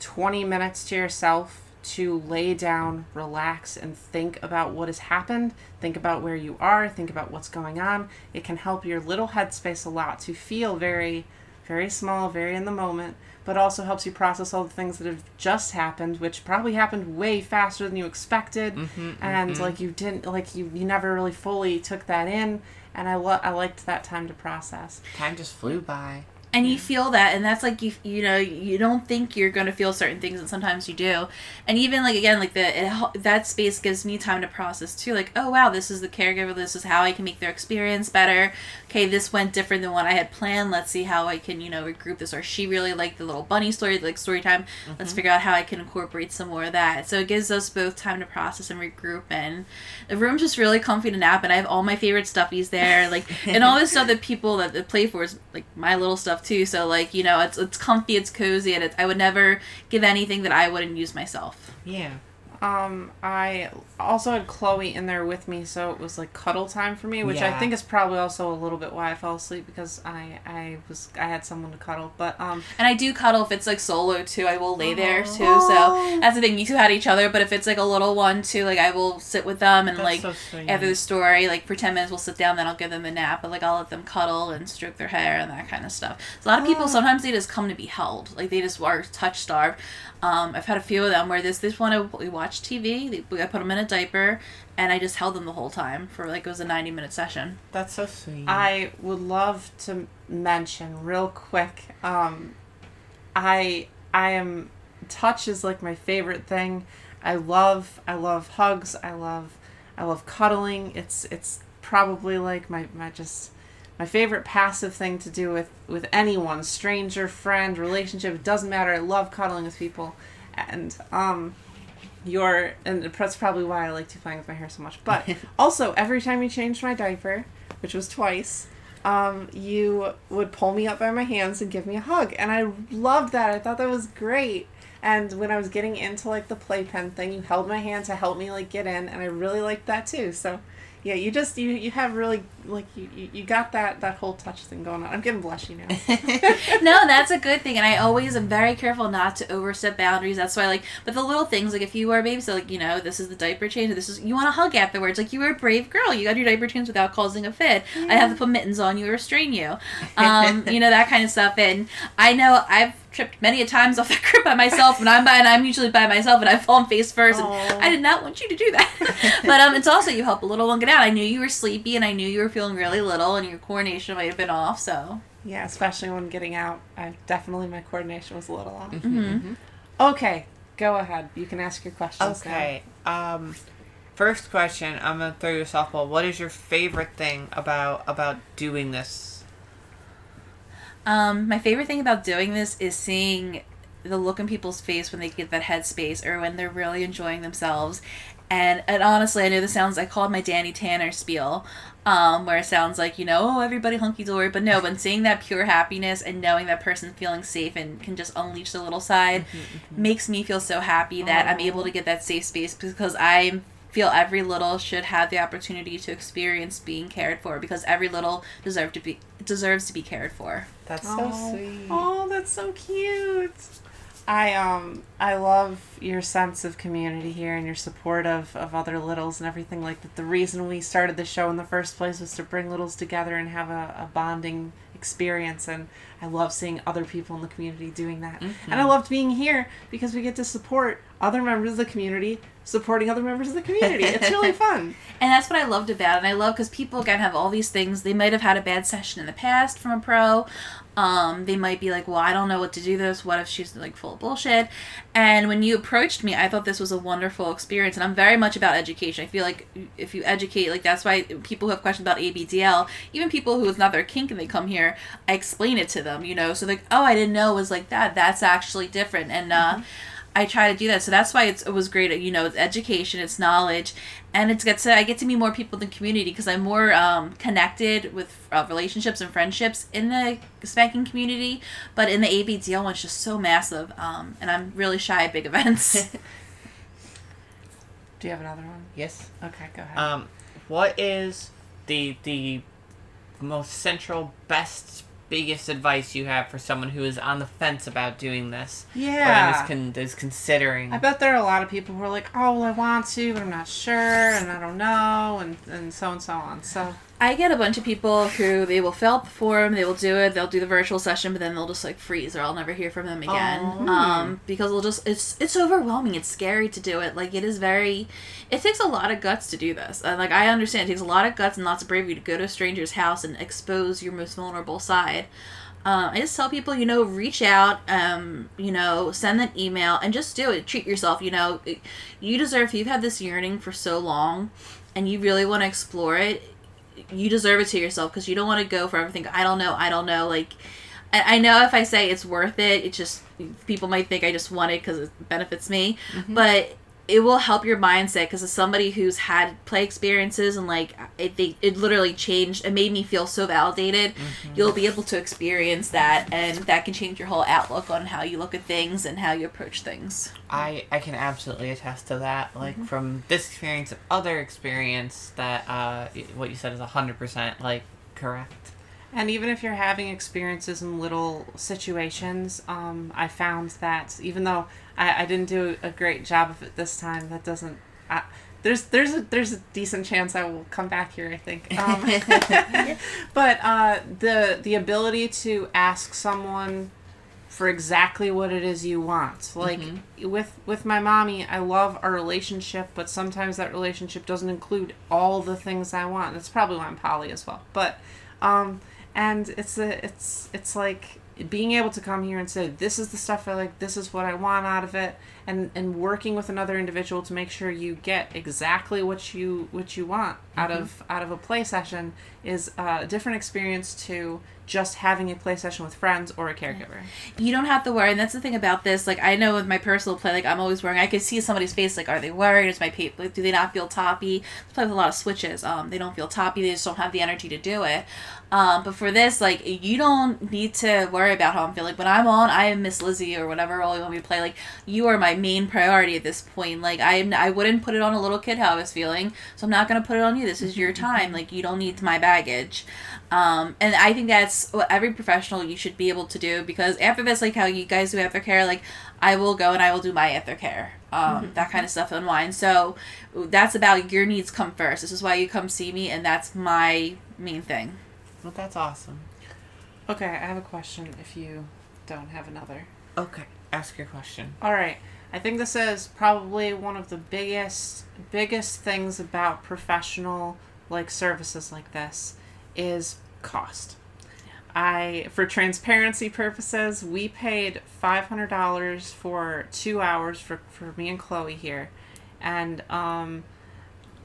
20 minutes to yourself to lay down, relax, and think about what has happened, think about where you are, think about what's going on. It can help your little headspace a lot to feel very, very small, very in the moment, but also helps you process all the things that have just happened, which probably happened way faster than you expected, and like you didn't, like you, you never really fully took that in. And I, lo- I liked that time to process. Time just flew by. And you feel that and that's like you you know you don't think you're going to feel certain things and sometimes you do. And even like again like the it, that space gives me time to process too like oh wow this is the caregiver this is how i can make their experience better. Okay this went different than what i had planned. Let's see how i can you know regroup this or she really liked the little bunny story like story time. Let's mm-hmm. figure out how i can incorporate some more of that. So it gives us both time to process and regroup and the room's just really comfy to nap and i have all my favorite stuffies there like and all this stuff that people that, that play for is like my little stuff too so like you know it's it's comfy it's cozy and it, i would never give anything that i wouldn't use myself Yeah. Um, I also had Chloe in there with me, so it was like cuddle time for me, which I think is probably also a little bit why I fell asleep because I I was I had someone to cuddle. But um, and i do cuddle if it's like solo too. I will lay there too Oh. so that's the thing. You two had each other but if it's like a little one too like i will sit with them and That's like so after the story like for 10 minutes we'll sit down then i'll give them a nap but like i'll let them cuddle and stroke their hair and that kind of stuff. So a lot of people sometimes they just come to be held like they just are touch starved um, i've had a few of them where this this one I- we watched tv they, i put them in a diaper and i just held them the whole time for like it was a 90 minute session That's so sweet. I would love to mention real quick. Um, I I am touch is like my favorite thing. I love I love hugs. I love I love cuddling. It's it's probably like my my just my favorite passive thing to do with with anyone, stranger, friend, relationship. It doesn't matter. I love cuddling with people, and um, your and that's probably why I like to playing with my hair so much. But [laughs] also, every time you changed my diaper, which was twice, um, you would pull me up by my hands and give me a hug, and I loved that. I thought that was great. And when I was getting into like the playpen thing, you held my hand to help me like get in, and I really liked that too. So, yeah, you just you you have really like you you, you got that that whole touch thing going on. I'm getting blushy now. [laughs] no, that's a good thing, and I always am very careful not to overstep boundaries. That's why, like, but the little things, like if you are a baby, so like you know, this is the diaper change. This is you want to hug afterwards. Like you were a brave girl. You got your diaper changed without causing a fit. I have to put mittens on you or restrain you. [laughs] Um, you know that kind of stuff. And I know I've tripped many a times off [laughs] the crib by myself, and I'm by, and I'm usually by myself, and I've fallen face first. And I did not want you to do that. [laughs] but um, it's also you help a little one get out. I knew you were sleepy, and I knew you were feeling really little, and your coordination might have been off. So. yeah, especially when getting out. I definitely my coordination was a little off. Mm-hmm. Okay, go ahead. You can ask your questions. Okay. Um, first question. I'm gonna throw you a softball. What is your favorite thing about about doing this? Um, my favorite thing about doing this is seeing the look in people's face when they get that headspace or when they're really enjoying themselves. And and honestly, I know this sounds I call it my Danny Tanner spiel, um, where it sounds like you know, oh, everybody hunky dory, but no, but seeing that pure happiness and knowing that person feeling safe and can just unleash the little side makes me feel so happy that I'm able to get that safe space because I feel every little should have the opportunity to experience being cared for because every little deserve to be deserves to be cared for. That's Oh, so sweet. Oh, that's so cute. I um I love your sense of community here and your support of, of other littles and everything like that. The reason we started the show in the first place was to bring littles together and have a, a bonding experience and I love seeing other people in the community doing that. And I loved being here because we get to support other members of the community supporting other members of the community. It's really [laughs] fun. And that's what I loved about it. And I love because people again have all these things. They might have had a bad session in the past from a pro. Um, they might be like, well, I don't know what to do this. What if she's like full of bullshit? And when you approached me, I thought this was a wonderful experience. And I'm very much about education. I feel like if you educate, like that's why people who have questions about ABDL, even people who it's not their kink and they come here, I explain it to them, you know? So like, oh, I didn't know it was like that. That's actually different. And, uh, I try to do that. So that's why it's, it was great. You know, it's education, it's knowledge, and it's gets to I get to meet more people in the community because I'm more um, connected with uh, relationships and friendships in the spanking community. But in the ABDL one, it's just so massive, um, and I'm really shy at big events. [laughs] [laughs] Do you have another one? Yes. Okay, go ahead. Um, what is the the most central, best, biggest advice you have for someone who is on the fence about doing this? yeah. Is, con- is considering. I bet there are a lot of people who are like, oh, well, I want to, but I'm not sure, and I don't know, and, and so and so on. So, I get a bunch of people who they will fill out the form, they will do it, they'll do the virtual session, but then they'll just like freeze, or I'll never hear from them again. Oh. Um, because they'll just it's it's overwhelming. It's scary to do it. Like it is very, it takes a lot of guts to do this. And like I understand, it takes a lot of guts and lots of bravery to go to a stranger's house and expose your most vulnerable side. Um, I just tell people, you know, reach out, um, you know, send an email and just do it. Treat yourself, you know. You deserve, if you've had this yearning for so long and you really want to explore it, you deserve it to yourself because you don't want to go for everything. I don't know, I don't know. Like, I I know if I say it's worth it, it just, people might think I just want it because it benefits me. Mm-hmm. But it will help your mindset because as somebody who's had play experiences and like it, they, it literally changed it made me feel so validated you'll be able to experience that and that can change your whole outlook on how you look at things and how you approach things I I can absolutely attest to that. Like from this experience and other experience, that uh, what you said is hundred percent like correct. And even if you're having experiences in little situations, um, I found that even though I, I didn't do a great job of it this time, that doesn't. I, there's there's a there's a decent chance I will come back here. I think. [laughs] Um, [laughs] but uh, the the ability to ask someone for exactly what it is you want. Like with with my mommy, I love our relationship, but sometimes that relationship doesn't include all the things I want. That's probably why I'm poly as well. But um and it's a it's it's like being able to come here and say this is the stuff I like, this is what I want out of it and and working with another individual to make sure you get exactly what you what you want out of out of a play session is a different experience to just having a play session with friends or a caregiver. you don't have to worry and that's the thing about this like i know with my personal play like i'm always worrying i can see somebody's face like are they worried is my paper like, do they not feel toppy? I play with a lot of switches um they don't feel toppy they just don't have the energy to do it um but for this like you don't need to worry about how i'm feeling. When i'm on i am miss lizzy or whatever role you want me to play. Like you are my main priority at this point. Like i am i wouldn't put it on a little kid how i was feeling so i'm not going to put it on you. This is your time. Like you don't need my baggage. Um, and I think that's what every professional you should be able to do because after this, like how you guys do aftercare, like I will go and I will do my aftercare, um, that kind of stuff unwind. So that's about your needs come first. This is why you come see me, and that's my main thing. Well, that's awesome. Okay, I have a question if you don't have another. Okay, ask your question. All right. I think this is probably one of the biggest biggest things about professional like services like this is cost. I for transparency purposes, we paid $500 for 2 hours for for me and Chloe here. And um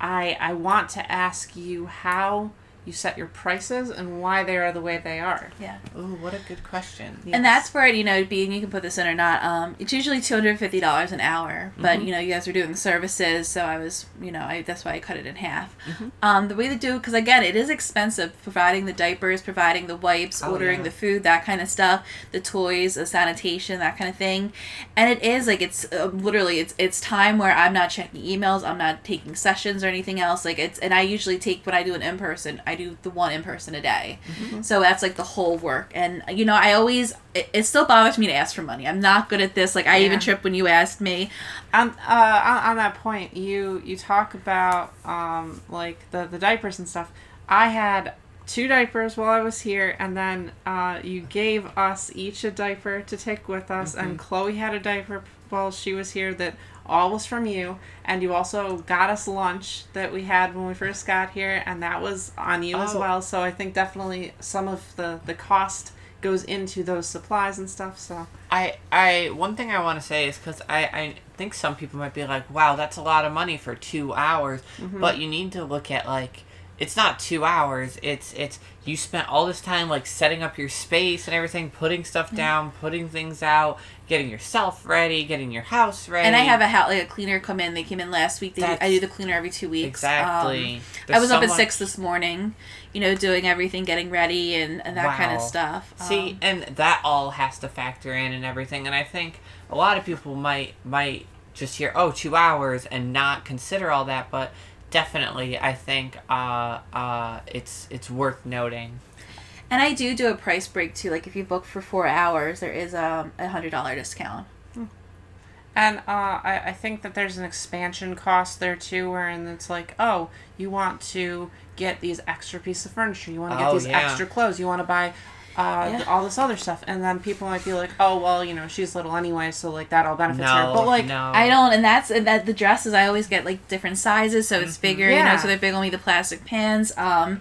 I I want to ask you how you set your prices and why they are the way they are. Yeah. Ooh, what a good question. And that's where it, you know, being you can put this in or not. Um, it's usually two hundred fifty dollars an hour, but you know, you guys are doing the services, so I was, you know, I that's why I cut it in half. Um, the way to do because again, it is expensive providing the diapers, providing the wipes, Oh, ordering yeah. the food, that kind of stuff, the toys, the sanitation, that kind of thing, and it is like it's uh, literally it's it's time where I'm not checking emails, I'm not taking sessions or anything else. Like it's and I usually take when I do an in person, I do the one in person a day. So that's like the whole work. And you know, I always it, it still bothers me to ask for money. I'm not good at this. Like I even trip when you asked me. on uh on, on that point you you talk about um like the the diapers and stuff i had two diapers while i was here and then uh you gave us each a diaper to take with us and chloe had a diaper while she was here that all was from you and you also got us lunch that we had when we first got here and that was on you as Oh. well so i think definitely some of the the cost goes into those supplies and stuff so I, I, one thing I want to say is because I, I think some people might be like, wow, that's a lot of money for two hours. Mm-hmm. But you need to look at like, it's not two hours. It's, it's, you spent all this time like setting up your space and everything, putting stuff down, putting things out, getting yourself ready, getting your house ready. And I have a house like a cleaner come in. They came in last week. They I do the cleaner every two weeks. Exactly. Um, I was so up at much- six this morning, you know, doing everything, getting ready, and, and that kind of Wow. stuff. See, Um, and that all has to factor in and everything. And I think a lot of people might might just hear, oh two hours," and not consider all that. But definitely, I think uh, uh, it's it's worth noting. And I do do a price break too. Like if you book for four hours, there is um, a hundred dollar discount. And uh, I, I think that there's an expansion cost there too, wherein it's like, oh, you want to get these extra pieces of furniture, you want to get Oh, these yeah. extra clothes, you want to buy uh, Yeah. all this other stuff, and then people might be like, oh, well, you know, she's little anyway, so like that all benefits her. No, But like, no. I don't, and that's and that the dresses I always get like different sizes, so it's bigger, you know. Yeah. So they're big on me the plastic pants. Um,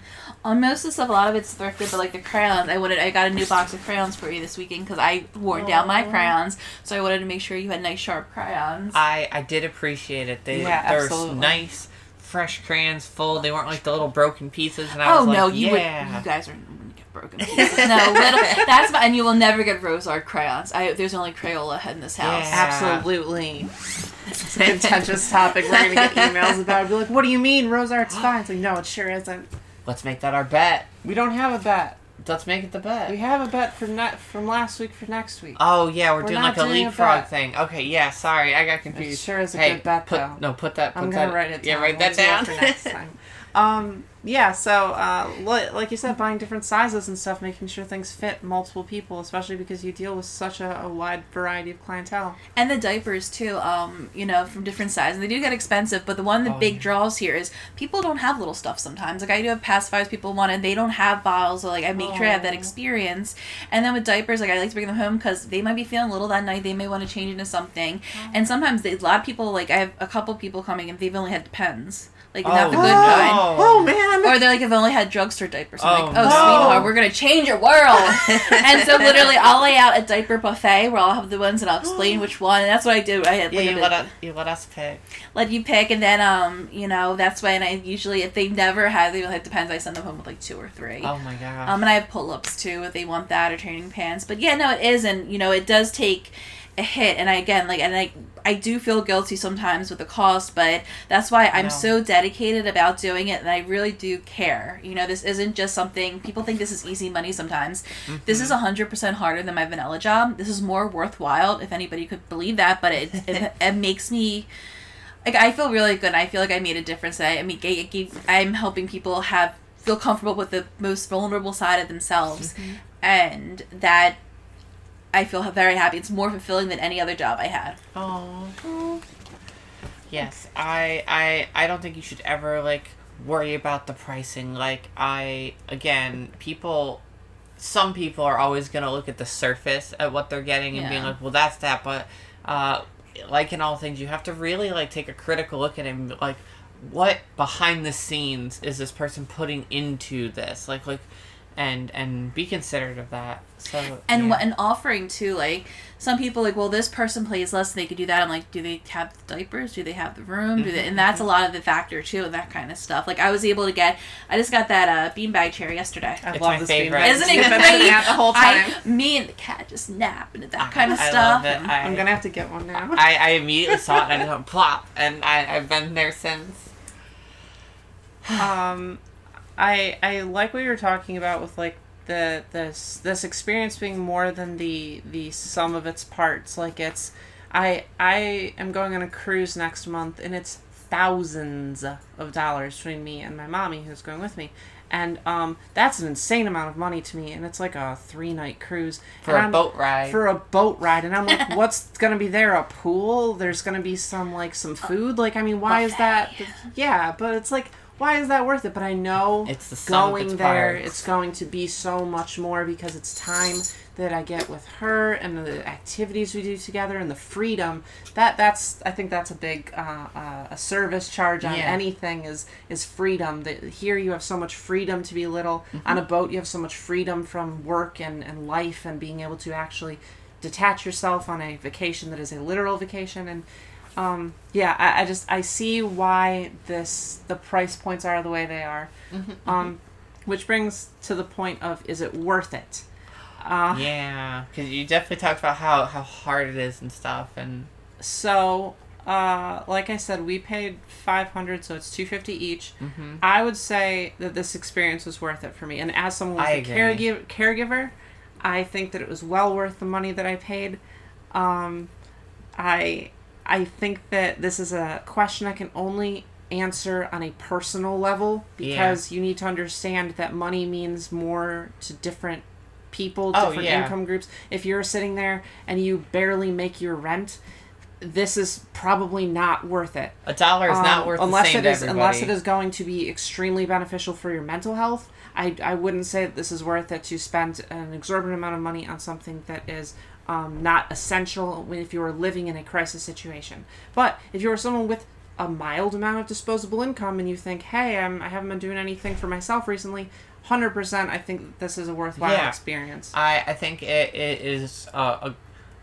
On most of the stuff, a lot of it's thrifted, but like the crayons, I wanted I got a new box of crayons for you this weekend because I wore down my crayons, so I wanted to make sure you had nice sharp crayons. I I did appreciate it. They Yeah, they're absolutely. nice, fresh crayons, full. They weren't like the little broken pieces. And I oh was like, no, you yeah. would. You guys are gonna get broken pieces. no, little. That's fine, and you will never get rose art crayons. I there's only Crayola head in this house. Yeah. Absolutely. It's a [laughs] contentious topic. We're gonna get emails about. it. Be like, what do you mean Rose Art's fine? It's like, no, it sure isn't. Let's make that our bet. We don't have a bet. Let's make it the bet. We have a bet for ne- from last week for next week. Oh yeah, we're, We're doing not like a doing a leapfrog bet. thing. Okay, yeah. Sorry, I got It confused. sure is a hey, good bet, put, though. No, put that. Put I'm that, gonna write it down. Yeah, write We'll that do it down for next time. [laughs] Um, yeah, so uh, li- like you said, buying different sizes and stuff, making sure things fit multiple people, especially because you deal with such a, a wide variety of clientele. And the diapers too, um, you know, from different sizes. And they do get expensive, but the one of the Oh, big yeah. draws here is people don't have little stuff sometimes. Like I do have pacifiers people want and they don't have bottles, so like I make sure I have that experience. And then with diapers, like I like to bring them home because they might be feeling little that night. They may want to change into something. And sometimes they, a lot of people, like I have a couple people coming and they've only had Depends, like not the good kind. Oh man! Or they're like, I've only had drugstore diapers. I'm like, Oh, oh, no. sweetheart, we're gonna change your world. [laughs] and so literally, I'll lay out a diaper buffet where I'll have the ones and I'll explain [gasps] which one. And that's what I do. I had Yeah, you let us. You let us pick. let you pick, and then um, you know, that's when I usually, if they never have, they it depends. I send them home with like two or three. Oh my god. Um, and I have pull ups too if they want that or training pants. But yeah, no, it is, and you know, it does take a hit. And I again, like, and I, I do feel guilty sometimes with the cost, but that's why I'm No. so dedicated about doing it, and I really do care. You know, this isn't just something people think this is easy money sometimes. This is mm-hmm. hundred percent harder than my vanilla job. This is more worthwhile, if anybody could believe that. But it, it, [laughs] it makes me like I feel really good. I feel like I made a difference. I, I mean, I gave, I'm helping people have feel comfortable with the most vulnerable side of themselves, mm-hmm. and that I feel very happy. It's more fulfilling than any other job I had. Oh. Yes, I I I don't think you should ever like worry about the pricing. Like I again, people some people are always going to look at the surface at what they're getting and being like, "Well, that's that." But uh like in all things, you have to really like take a critical look at it and like what behind the scenes is this person putting into this? Like like and and be considerate of that. So And yeah. what and offering too, like some people like, well, this person plays less, they could do that. I'm like, do they have the diapers? Do they have the room? Do they? And that's a lot of the factor too, and that kind of stuff. Like I was able to get, I just got that uh, beanbag chair yesterday. I It's love my this favorite. beanbag. Isn't it great? [laughs] the whole time. I, me and the cat just nap and that kind of I stuff. love it. I- I'm gonna have to get one now. [laughs] I, I immediately saw it and I just went plop, and I, I've been there since. um i i like what you're talking about with like the this this experience being more than the the sum of its parts. Like it's i i am going on a cruise next month and it's thousands of dollars between me and my mommy who's going with me. And um that's an insane amount of money to me and it's like a three night cruise. For And a I'm- boat ride. for a boat ride. And i'm like [laughs] what's gonna be there? A pool? There's gonna be some like some food? Like i mean why is that? yeah but it's like why is that worth it but i know It's the going there parts. it's going to be so much more because it's time that i get with her and the activities we do together and the freedom that that's i think that's a big uh, uh, a service charge on Yeah. anything is is freedom that here you have so much freedom to be little Mm-hmm. on a boat you have so much freedom from work and, and life and being able to actually detach yourself on a vacation that is a literal vacation and um, yeah I, I just i see why this the price points are the way they are Mm-hmm, um, which brings to the point of is it worth it uh, yeah, because you definitely talked about how, how hard it is and stuff, and So, uh, like I said, we paid five hundred, so it's two fifty each. mm-hmm. I would say that this experience was worth it for me, and as someone with I a caregiver, caregiver, I think that it was well worth the money that I paid. Um, I I think that this is a question I can only answer on a personal level because you need to understand that money means more to different people, Oh, different yeah. income groups. If you're sitting there and you barely make your rent, this is probably not worth it. a dollar is not Um, worth unless it is unless it is going to be extremely beneficial for your mental health. I, I wouldn't say that this is worth it to spend an exorbitant amount of money on something that is um, not essential if you are living in a crisis situation. But if you are someone with a mild amount of disposable income and you think, hey, I'm, I haven't been doing anything for myself recently, hundred percent. I think this is a worthwhile Yeah. experience. I, I think it, it is a, a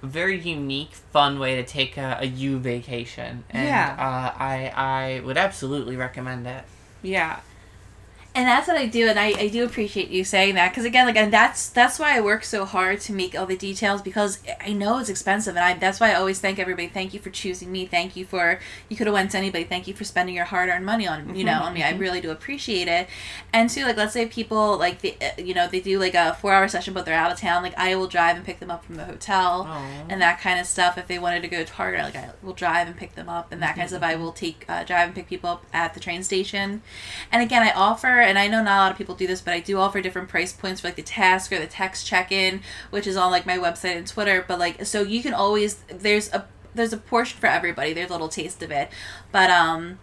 very unique, fun way to take a, a U vacation. And Yeah. uh, I, I would absolutely recommend it. Yeah, and that's what I do, and I, I do appreciate you saying that because again, like, and that's that's why I work so hard to make all the details because I know it's expensive, and I that's why I always thank everybody. Thank you for choosing me. Thank you for you could have went to anybody. Thank you for spending your hard earned money on you know on me. I mm-hmm. really do appreciate it. And too, like, let's say people like the uh, you know they do like a four hour session, but they're out of town. Like, I will drive and pick them up from the hotel Aw. and that kind of stuff. If they wanted to go to Target, like I will drive and pick them up and that kind of mm-hmm. stuff. I will take uh, drive and pick people up at the train station. And again, I offer, and I know not a lot of people do this, but I do offer different price points for like the task or the text check in, which is on like my website and Twitter. But like, so you can always there's a there's a portion for everybody. There's a little taste of it, but um,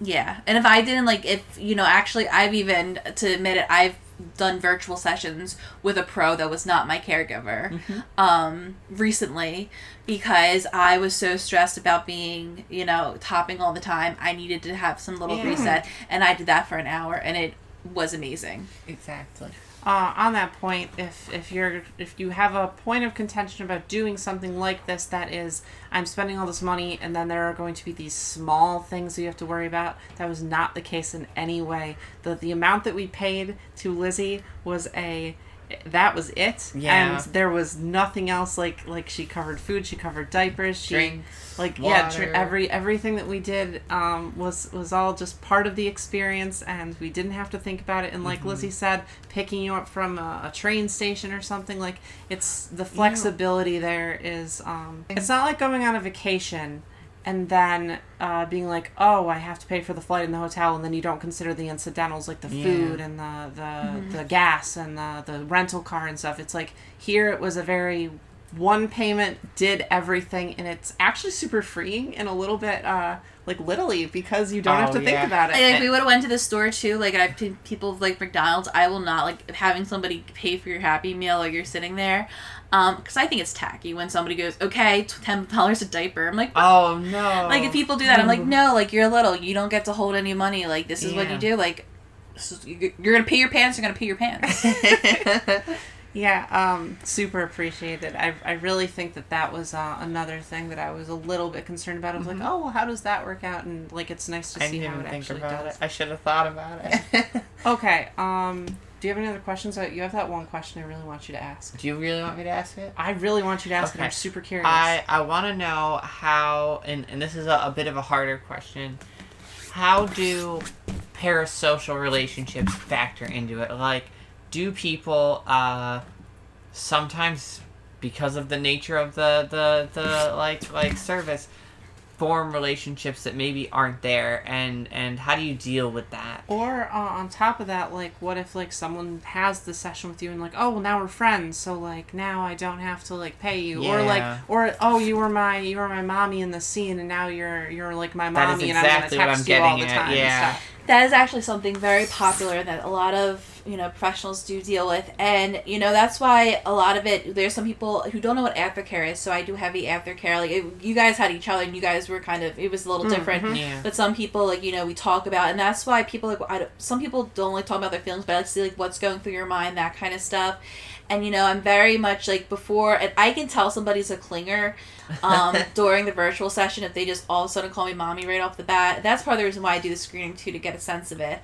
yeah. And if I didn't like, if you know, actually, I've even to admit it, I've done virtual sessions with a pro that was not my caregiver um recently because I was so stressed about being, you know, topping all the time. I needed to have some little Yeah. reset and I did that for an hour and it was amazing. Exactly. Uh, on that point, if if you're if you have a point of contention about doing something like this, that is, I'm spending all this money, and then there are going to be these small things you have to worry about. That was not the case in any way. the The amount that we paid to Lizzy was a that was it Yeah. and there was nothing else like like she covered food she covered diapers she Drinks, like yeah dr- water. every everything that we did um, was was all just part of the experience and we didn't have to think about it and like lizzy said picking you up from a, a train station or something like it's the flexibility there is um, it's not like going on a vacation and then uh, being like oh i have to pay for the flight and the hotel and then you don't consider the incidentals like the Yeah. food and the the, the gas and the, the rental car and stuff it's like here it was a very one payment did everything and it's actually super freeing and a little bit uh like literally because you don't have Oh, to think about it Like, we would have went to the store too. Like I've people like McDonald's. I will not like having somebody pay for your Happy Meal while you're sitting there, um, because I think it's tacky when somebody goes, "Okay, ten dollars a diaper." I'm like, Oh no. like if people do that, I'm like, no, like you're a little, you don't get to hold any money. Like this is what you do. Like this is- you- you're gonna pee your pants. You're gonna pee your pants. [laughs] [laughs] Yeah, um, super appreciated. I, I really think that that was uh, another thing that I was a little bit concerned about. I was like, oh, well, how does that work out? And like, it's nice to Mm-hmm. I see how it think actually about does. it. I should have thought about it. [laughs] Okay. Um, do you have any other questions? You have that one question I really want you to ask. Do you really want me to ask it? I really want you to ask it. I'm super curious. I I want to know how, and and this is a, a bit of a harder question. How do parasocial relationships factor into it? Like, do people uh sometimes because of the nature of the the the like like service form relationships that maybe aren't there and and how do you deal with that Or uh, on top of that, like, what if like someone has the session with you and like, oh, well, now we're friends, so like now I don't have to like pay you, or like, or oh, you were my you were my mommy in the scene, and now you're you're like my mommy, exactly and I'm gonna text you all the getting at, time. yeah. And stuff. that is actually something very popular that a lot of you know professionals do deal with and you know that's why a lot of it there's some people who don't know what aftercare is so i do heavy aftercare like it, you guys had each other and you guys were kind of it was a little mm-hmm. different Yeah. but some people like you know we talk about and that's why people like I don't, some people don't like talk about their feelings but i like to see like what's going through your mind that kind of stuff and you know i'm very much like before and i can tell somebody's a clinger um, [laughs] during the virtual session if they just all of a sudden call me mommy right off the bat that's part of the reason why i do the screening too to get a sense of it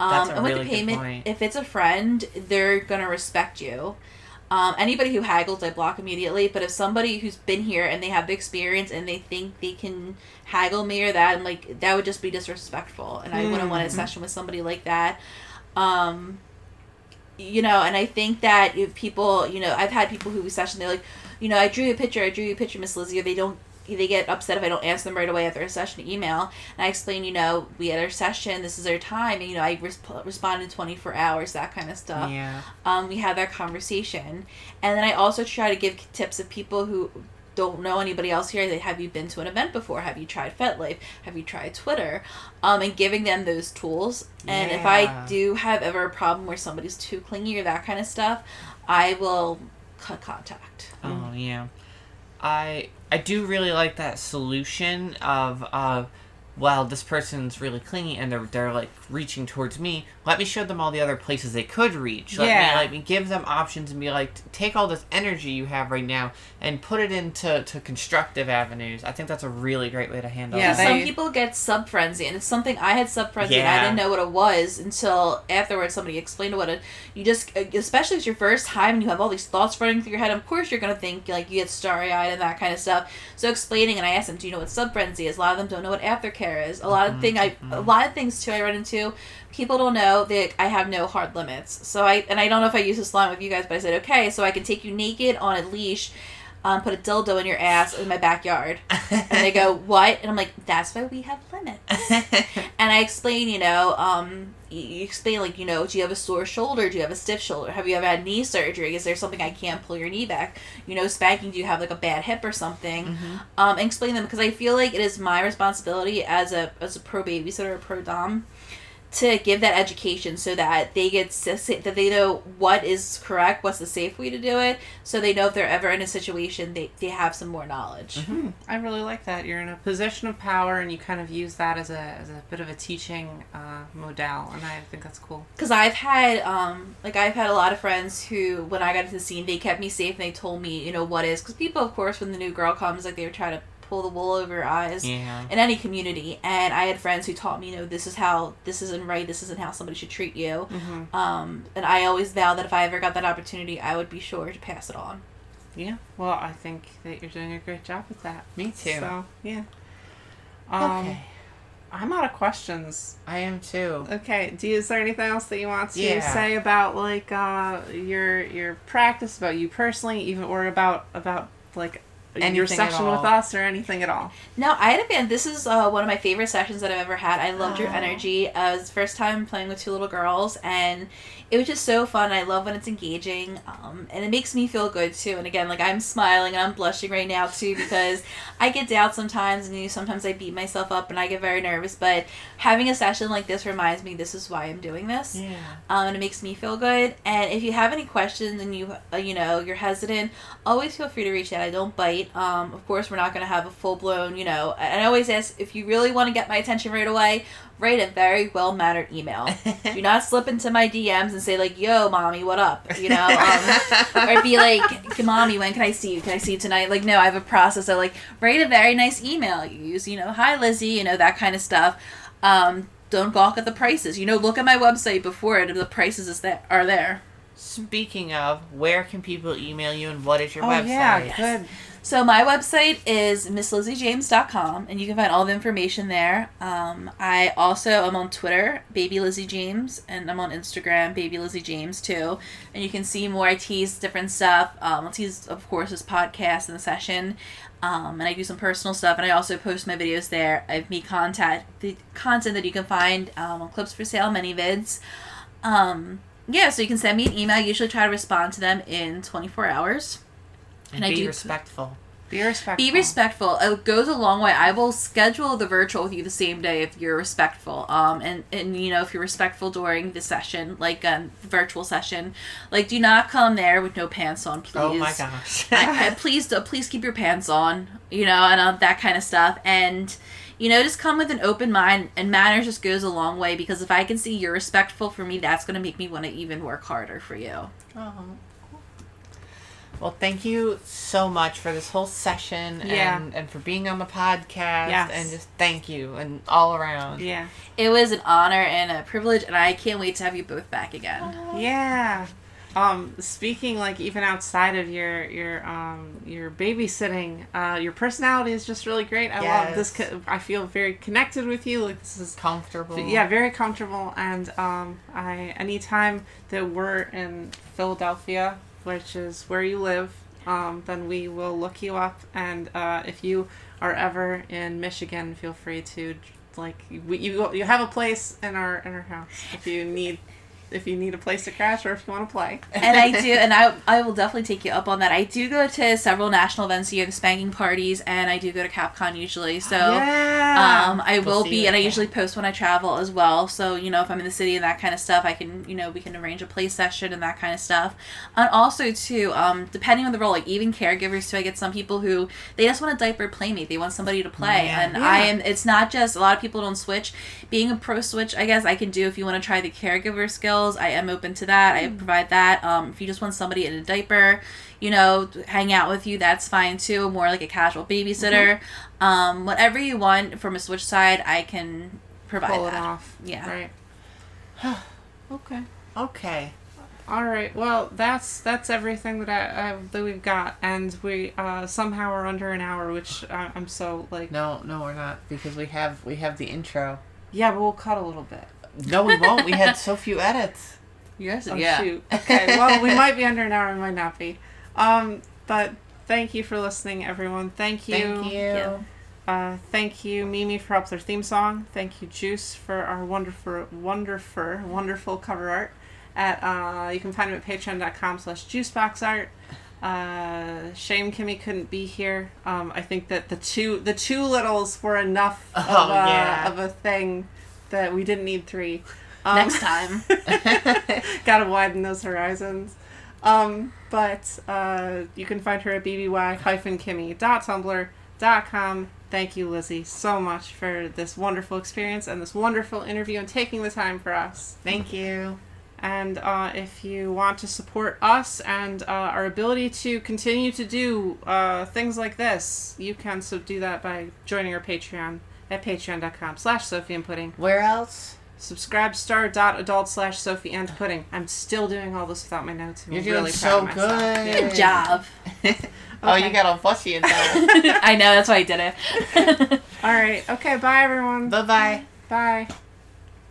um, and with really the payment if it's a friend they're gonna respect you um, anybody who haggles, I block immediately. But if somebody who's been here and they have the experience and they think they can haggle me or that, I'm like, that would just be disrespectful. And I wouldn't want a session with somebody like that. Um, you know, and I think that if people, you know, I've had people who we session, they're like, you know, I drew you a picture, I drew you a picture, Miss Lizzy, or they don't they get upset if I don't answer them right away after a session email. And I explain, you know, we had our session, this is our time, and you know, I resp- responded in 24 hours, that kind of stuff. Yeah. Um, we have that conversation. And then i also try to give tips of people who don't know anybody else here that have you been to an event before? Have you tried fetlife have you tried twitter? Um, and giving them those tools. And if i do have ever a problem where somebody's too clingy or that kind of stuff i will contact. Oh yeah, I I do really like that solution of uh, well, this person's really clingy and they're they're like reaching towards me. Let me show them all the other places they could reach. Let Yeah. me like me give them options and be like, take all this energy you have right now and put it into to constructive avenues. I think that's a really great way to handle Yeah, it. they- Some people get sub frenzy, and it's something I had sub frenzy. and I didn't know what it was until afterwards somebody explained what it. You just, especially it's your first time, and you have all these thoughts running through your head. Of course, you're gonna think like you get starry eyed and that kind of stuff. So explaining, and I asked them, "Do you know what sub frenzy is?" A lot of them don't know what aftercare is. A lot of mm-hmm, thing I, a mm-hmm. lot of things too. I run into. People don't know that I have no hard limits. So I and I don't know if I use this line with you guys, but I said, okay, so I can take you naked on a leash. Um, put a dildo in your ass in my backyard. And they go, [laughs] what? And I'm like, that's why we have limits. and I explain, you know, um, you explain, like, you know, do you have a sore shoulder? Do you have a stiff shoulder? Have you ever had knee surgery? Is there something I can't pull your knee back? You know, spanking, do you have like a bad hip or something? Um, and explain them because I feel like it is my responsibility as a as a pro babysitter, a pro dom, to give that education so that they get that they know what is correct, what's the safe way to do it, so they know if they're ever in a situation they, they have some more knowledge. I really like that. You're in a position of power, and you kind of use that as a as a bit of a teaching uh, modal, and I think that's cool. Because I've had um like I've had a lot of friends who when I got into the scene they kept me safe and they told me you know what is because people of course when the new girl comes like they were trying to pull the wool over your eyes Yeah. in any community and I had friends who taught me you know this is how this isn't right this isn't how somebody should treat you um and I always vowed that if I ever got that opportunity I would be sure to pass it on. Yeah. Well, I think that you're doing a great job with that. Me too. So yeah. Um, okay. I'm out of questions. I am too. Okay. Do you, is there anything else that you want to Yeah. say about like uh, your your practice, about you personally, even or about about like your session with us or anything at all? No, I had a fan. This is uh, one of my favorite sessions that I've ever had. I loved your Oh. energy. Uh, it was the first time playing with two little girls, and it was just so fun. I love when it's engaging, um, and it makes me feel good too. And again, like I'm smiling and I'm blushing right now too because I get down sometimes, and you know, sometimes I beat myself up and I get very nervous. But having a session like this reminds me this is why I'm doing this Yeah. um, and it makes me feel good. And if you have any questions and you uh, you know you're hesitant, always feel free to reach out. I don't bite. Um, of course, we're not going to have a full blown you know. And I always ask if you really want to get my attention right away, write a very well mannered email. Do not [laughs] slip into my DMs and say like, "Yo, mommy, what up?" You know, um, [laughs] or be like, "Mommy, when can I see you? Can I see you tonight?" Like, no, I have a process. So like, write a very nice email. You use you know, "Hi Lizzy," you know that kind of stuff. Um, don't gawk at the prices. You know, look at my website before it. The prices is that are there. Speaking of, where can people email you and what is your oh website? yeah, good. So my website is misslizzyjames.com, and you can find all the information there. Um, I also am on Twitter, Baby Lizzy James, and I'm on Instagram, Baby Lizzy James too. And you can see more. I tease different stuff. Um, I'll tease, of course, this podcast and the session. Um, and I do some personal stuff, and I also post my videos there. I have me contact the content that you can find um, on Clips4Sale, many vids. Um, yeah, so you can send me an email. I usually try to respond to them in 24 hours. And, And I be do- respectful. Be respectful. Be respectful. It goes a long way. I will schedule the virtual with you the same day if you're respectful. Um, and and you know if you're respectful during the session, like um, the virtual session, like do not come there with no pants on, please. Oh my gosh. I, I, [laughs] please, do, please keep your pants on. You know, and uh, that kind of stuff. And you know, just come with an open mind. And manners just goes a long way because if I can see you're respectful for me, that's going to make me want to even work harder for you. Oh. Well, thank you so much for this whole session Yeah. and, and for being on the podcast. Yes. And just thank you and all around. Yeah. It was an honor and a privilege, and I can't wait to have you both back again. Yeah. Um, speaking like even outside of your your um your babysitting, uh, your personality is just really great. I love this. Co- I feel very connected with you. Like this is Comfortable. yeah, very comfortable. And um, I anytime that we're in Philadelphia, which is where you live, um, then we will look you up. And uh, if you are ever in Michigan, feel free to like you you have a place in our in our house if you need if you need a place to crash or if you want to play. and I do, [laughs] and I I will definitely take you up on that. I do go to several national events, you have spanking parties, and I do go to CapCon usually. So yeah. um, I We'll will be, you and I usually post when I travel as well. So you know, if I'm in the city and that kind of stuff, I can you know we can arrange a play session and that kind of stuff. And also too, um, depending on the role, like even caregivers too, I get some people who they just want a diaper playmate. They want somebody to play, Yeah. and Yeah. I am. It's not just a lot of people don't switch. Being a pro switch, I guess I can do if you want to try the caregiver skills. I am open to that. I provide that. Um, if you just want somebody in a diaper, you know, hang out with you, that's fine too. More like a casual babysitter. Um, whatever you want from a switch side, I can provide pull it that. off. Yeah. Right. [sighs] Okay. Okay. All right. Well, that's that's everything that I, I that we've got, and we uh, somehow are under an hour, which I, I'm so like. No, no, we're not because we have we have the intro. Yeah, but we'll cut a little bit. No, we won't. we had so few edits. [laughs] Yes. Oh yeah. shoot. [laughs] Okay. Well, we [laughs] might be under an hour. We might not be. Um, but thank you for listening, everyone. Thank you. Thank you. Yeah. Uh, thank you, Mimi, for help with our theme song. Thank you, Juice, for our wonderful, wonderful, wonderful cover art. At uh, you can find him at patreon.com slash juiceboxart. Uh, shame Kimmy couldn't be here. Um, I think that the two the two littles were enough of, Oh, a, yeah. of a thing that we didn't need three. Um, Next time. [laughs] Gotta widen those horizons. Um, but uh, you can find her at bby-kimmy.tumblr.com. Thank you, Lizzy, so much for this wonderful experience and this wonderful interview and taking the time for us. Thank you. And uh, if you want to support us and uh, our ability to continue to do uh, things like this, you can so do that by joining our Patreon at patreon.com slash Sophie and Pudding. Where else? Subscribestar.adult slash Sophie and Pudding. I'm still doing all this without my notes. and You're I'm doing really so proud of myself. good. Good [laughs] job. Oh, Okay. you got all fussy and that. [laughs] I know. That's why I did it. [laughs] All right. Okay. Bye, everyone. bye bye. Bye.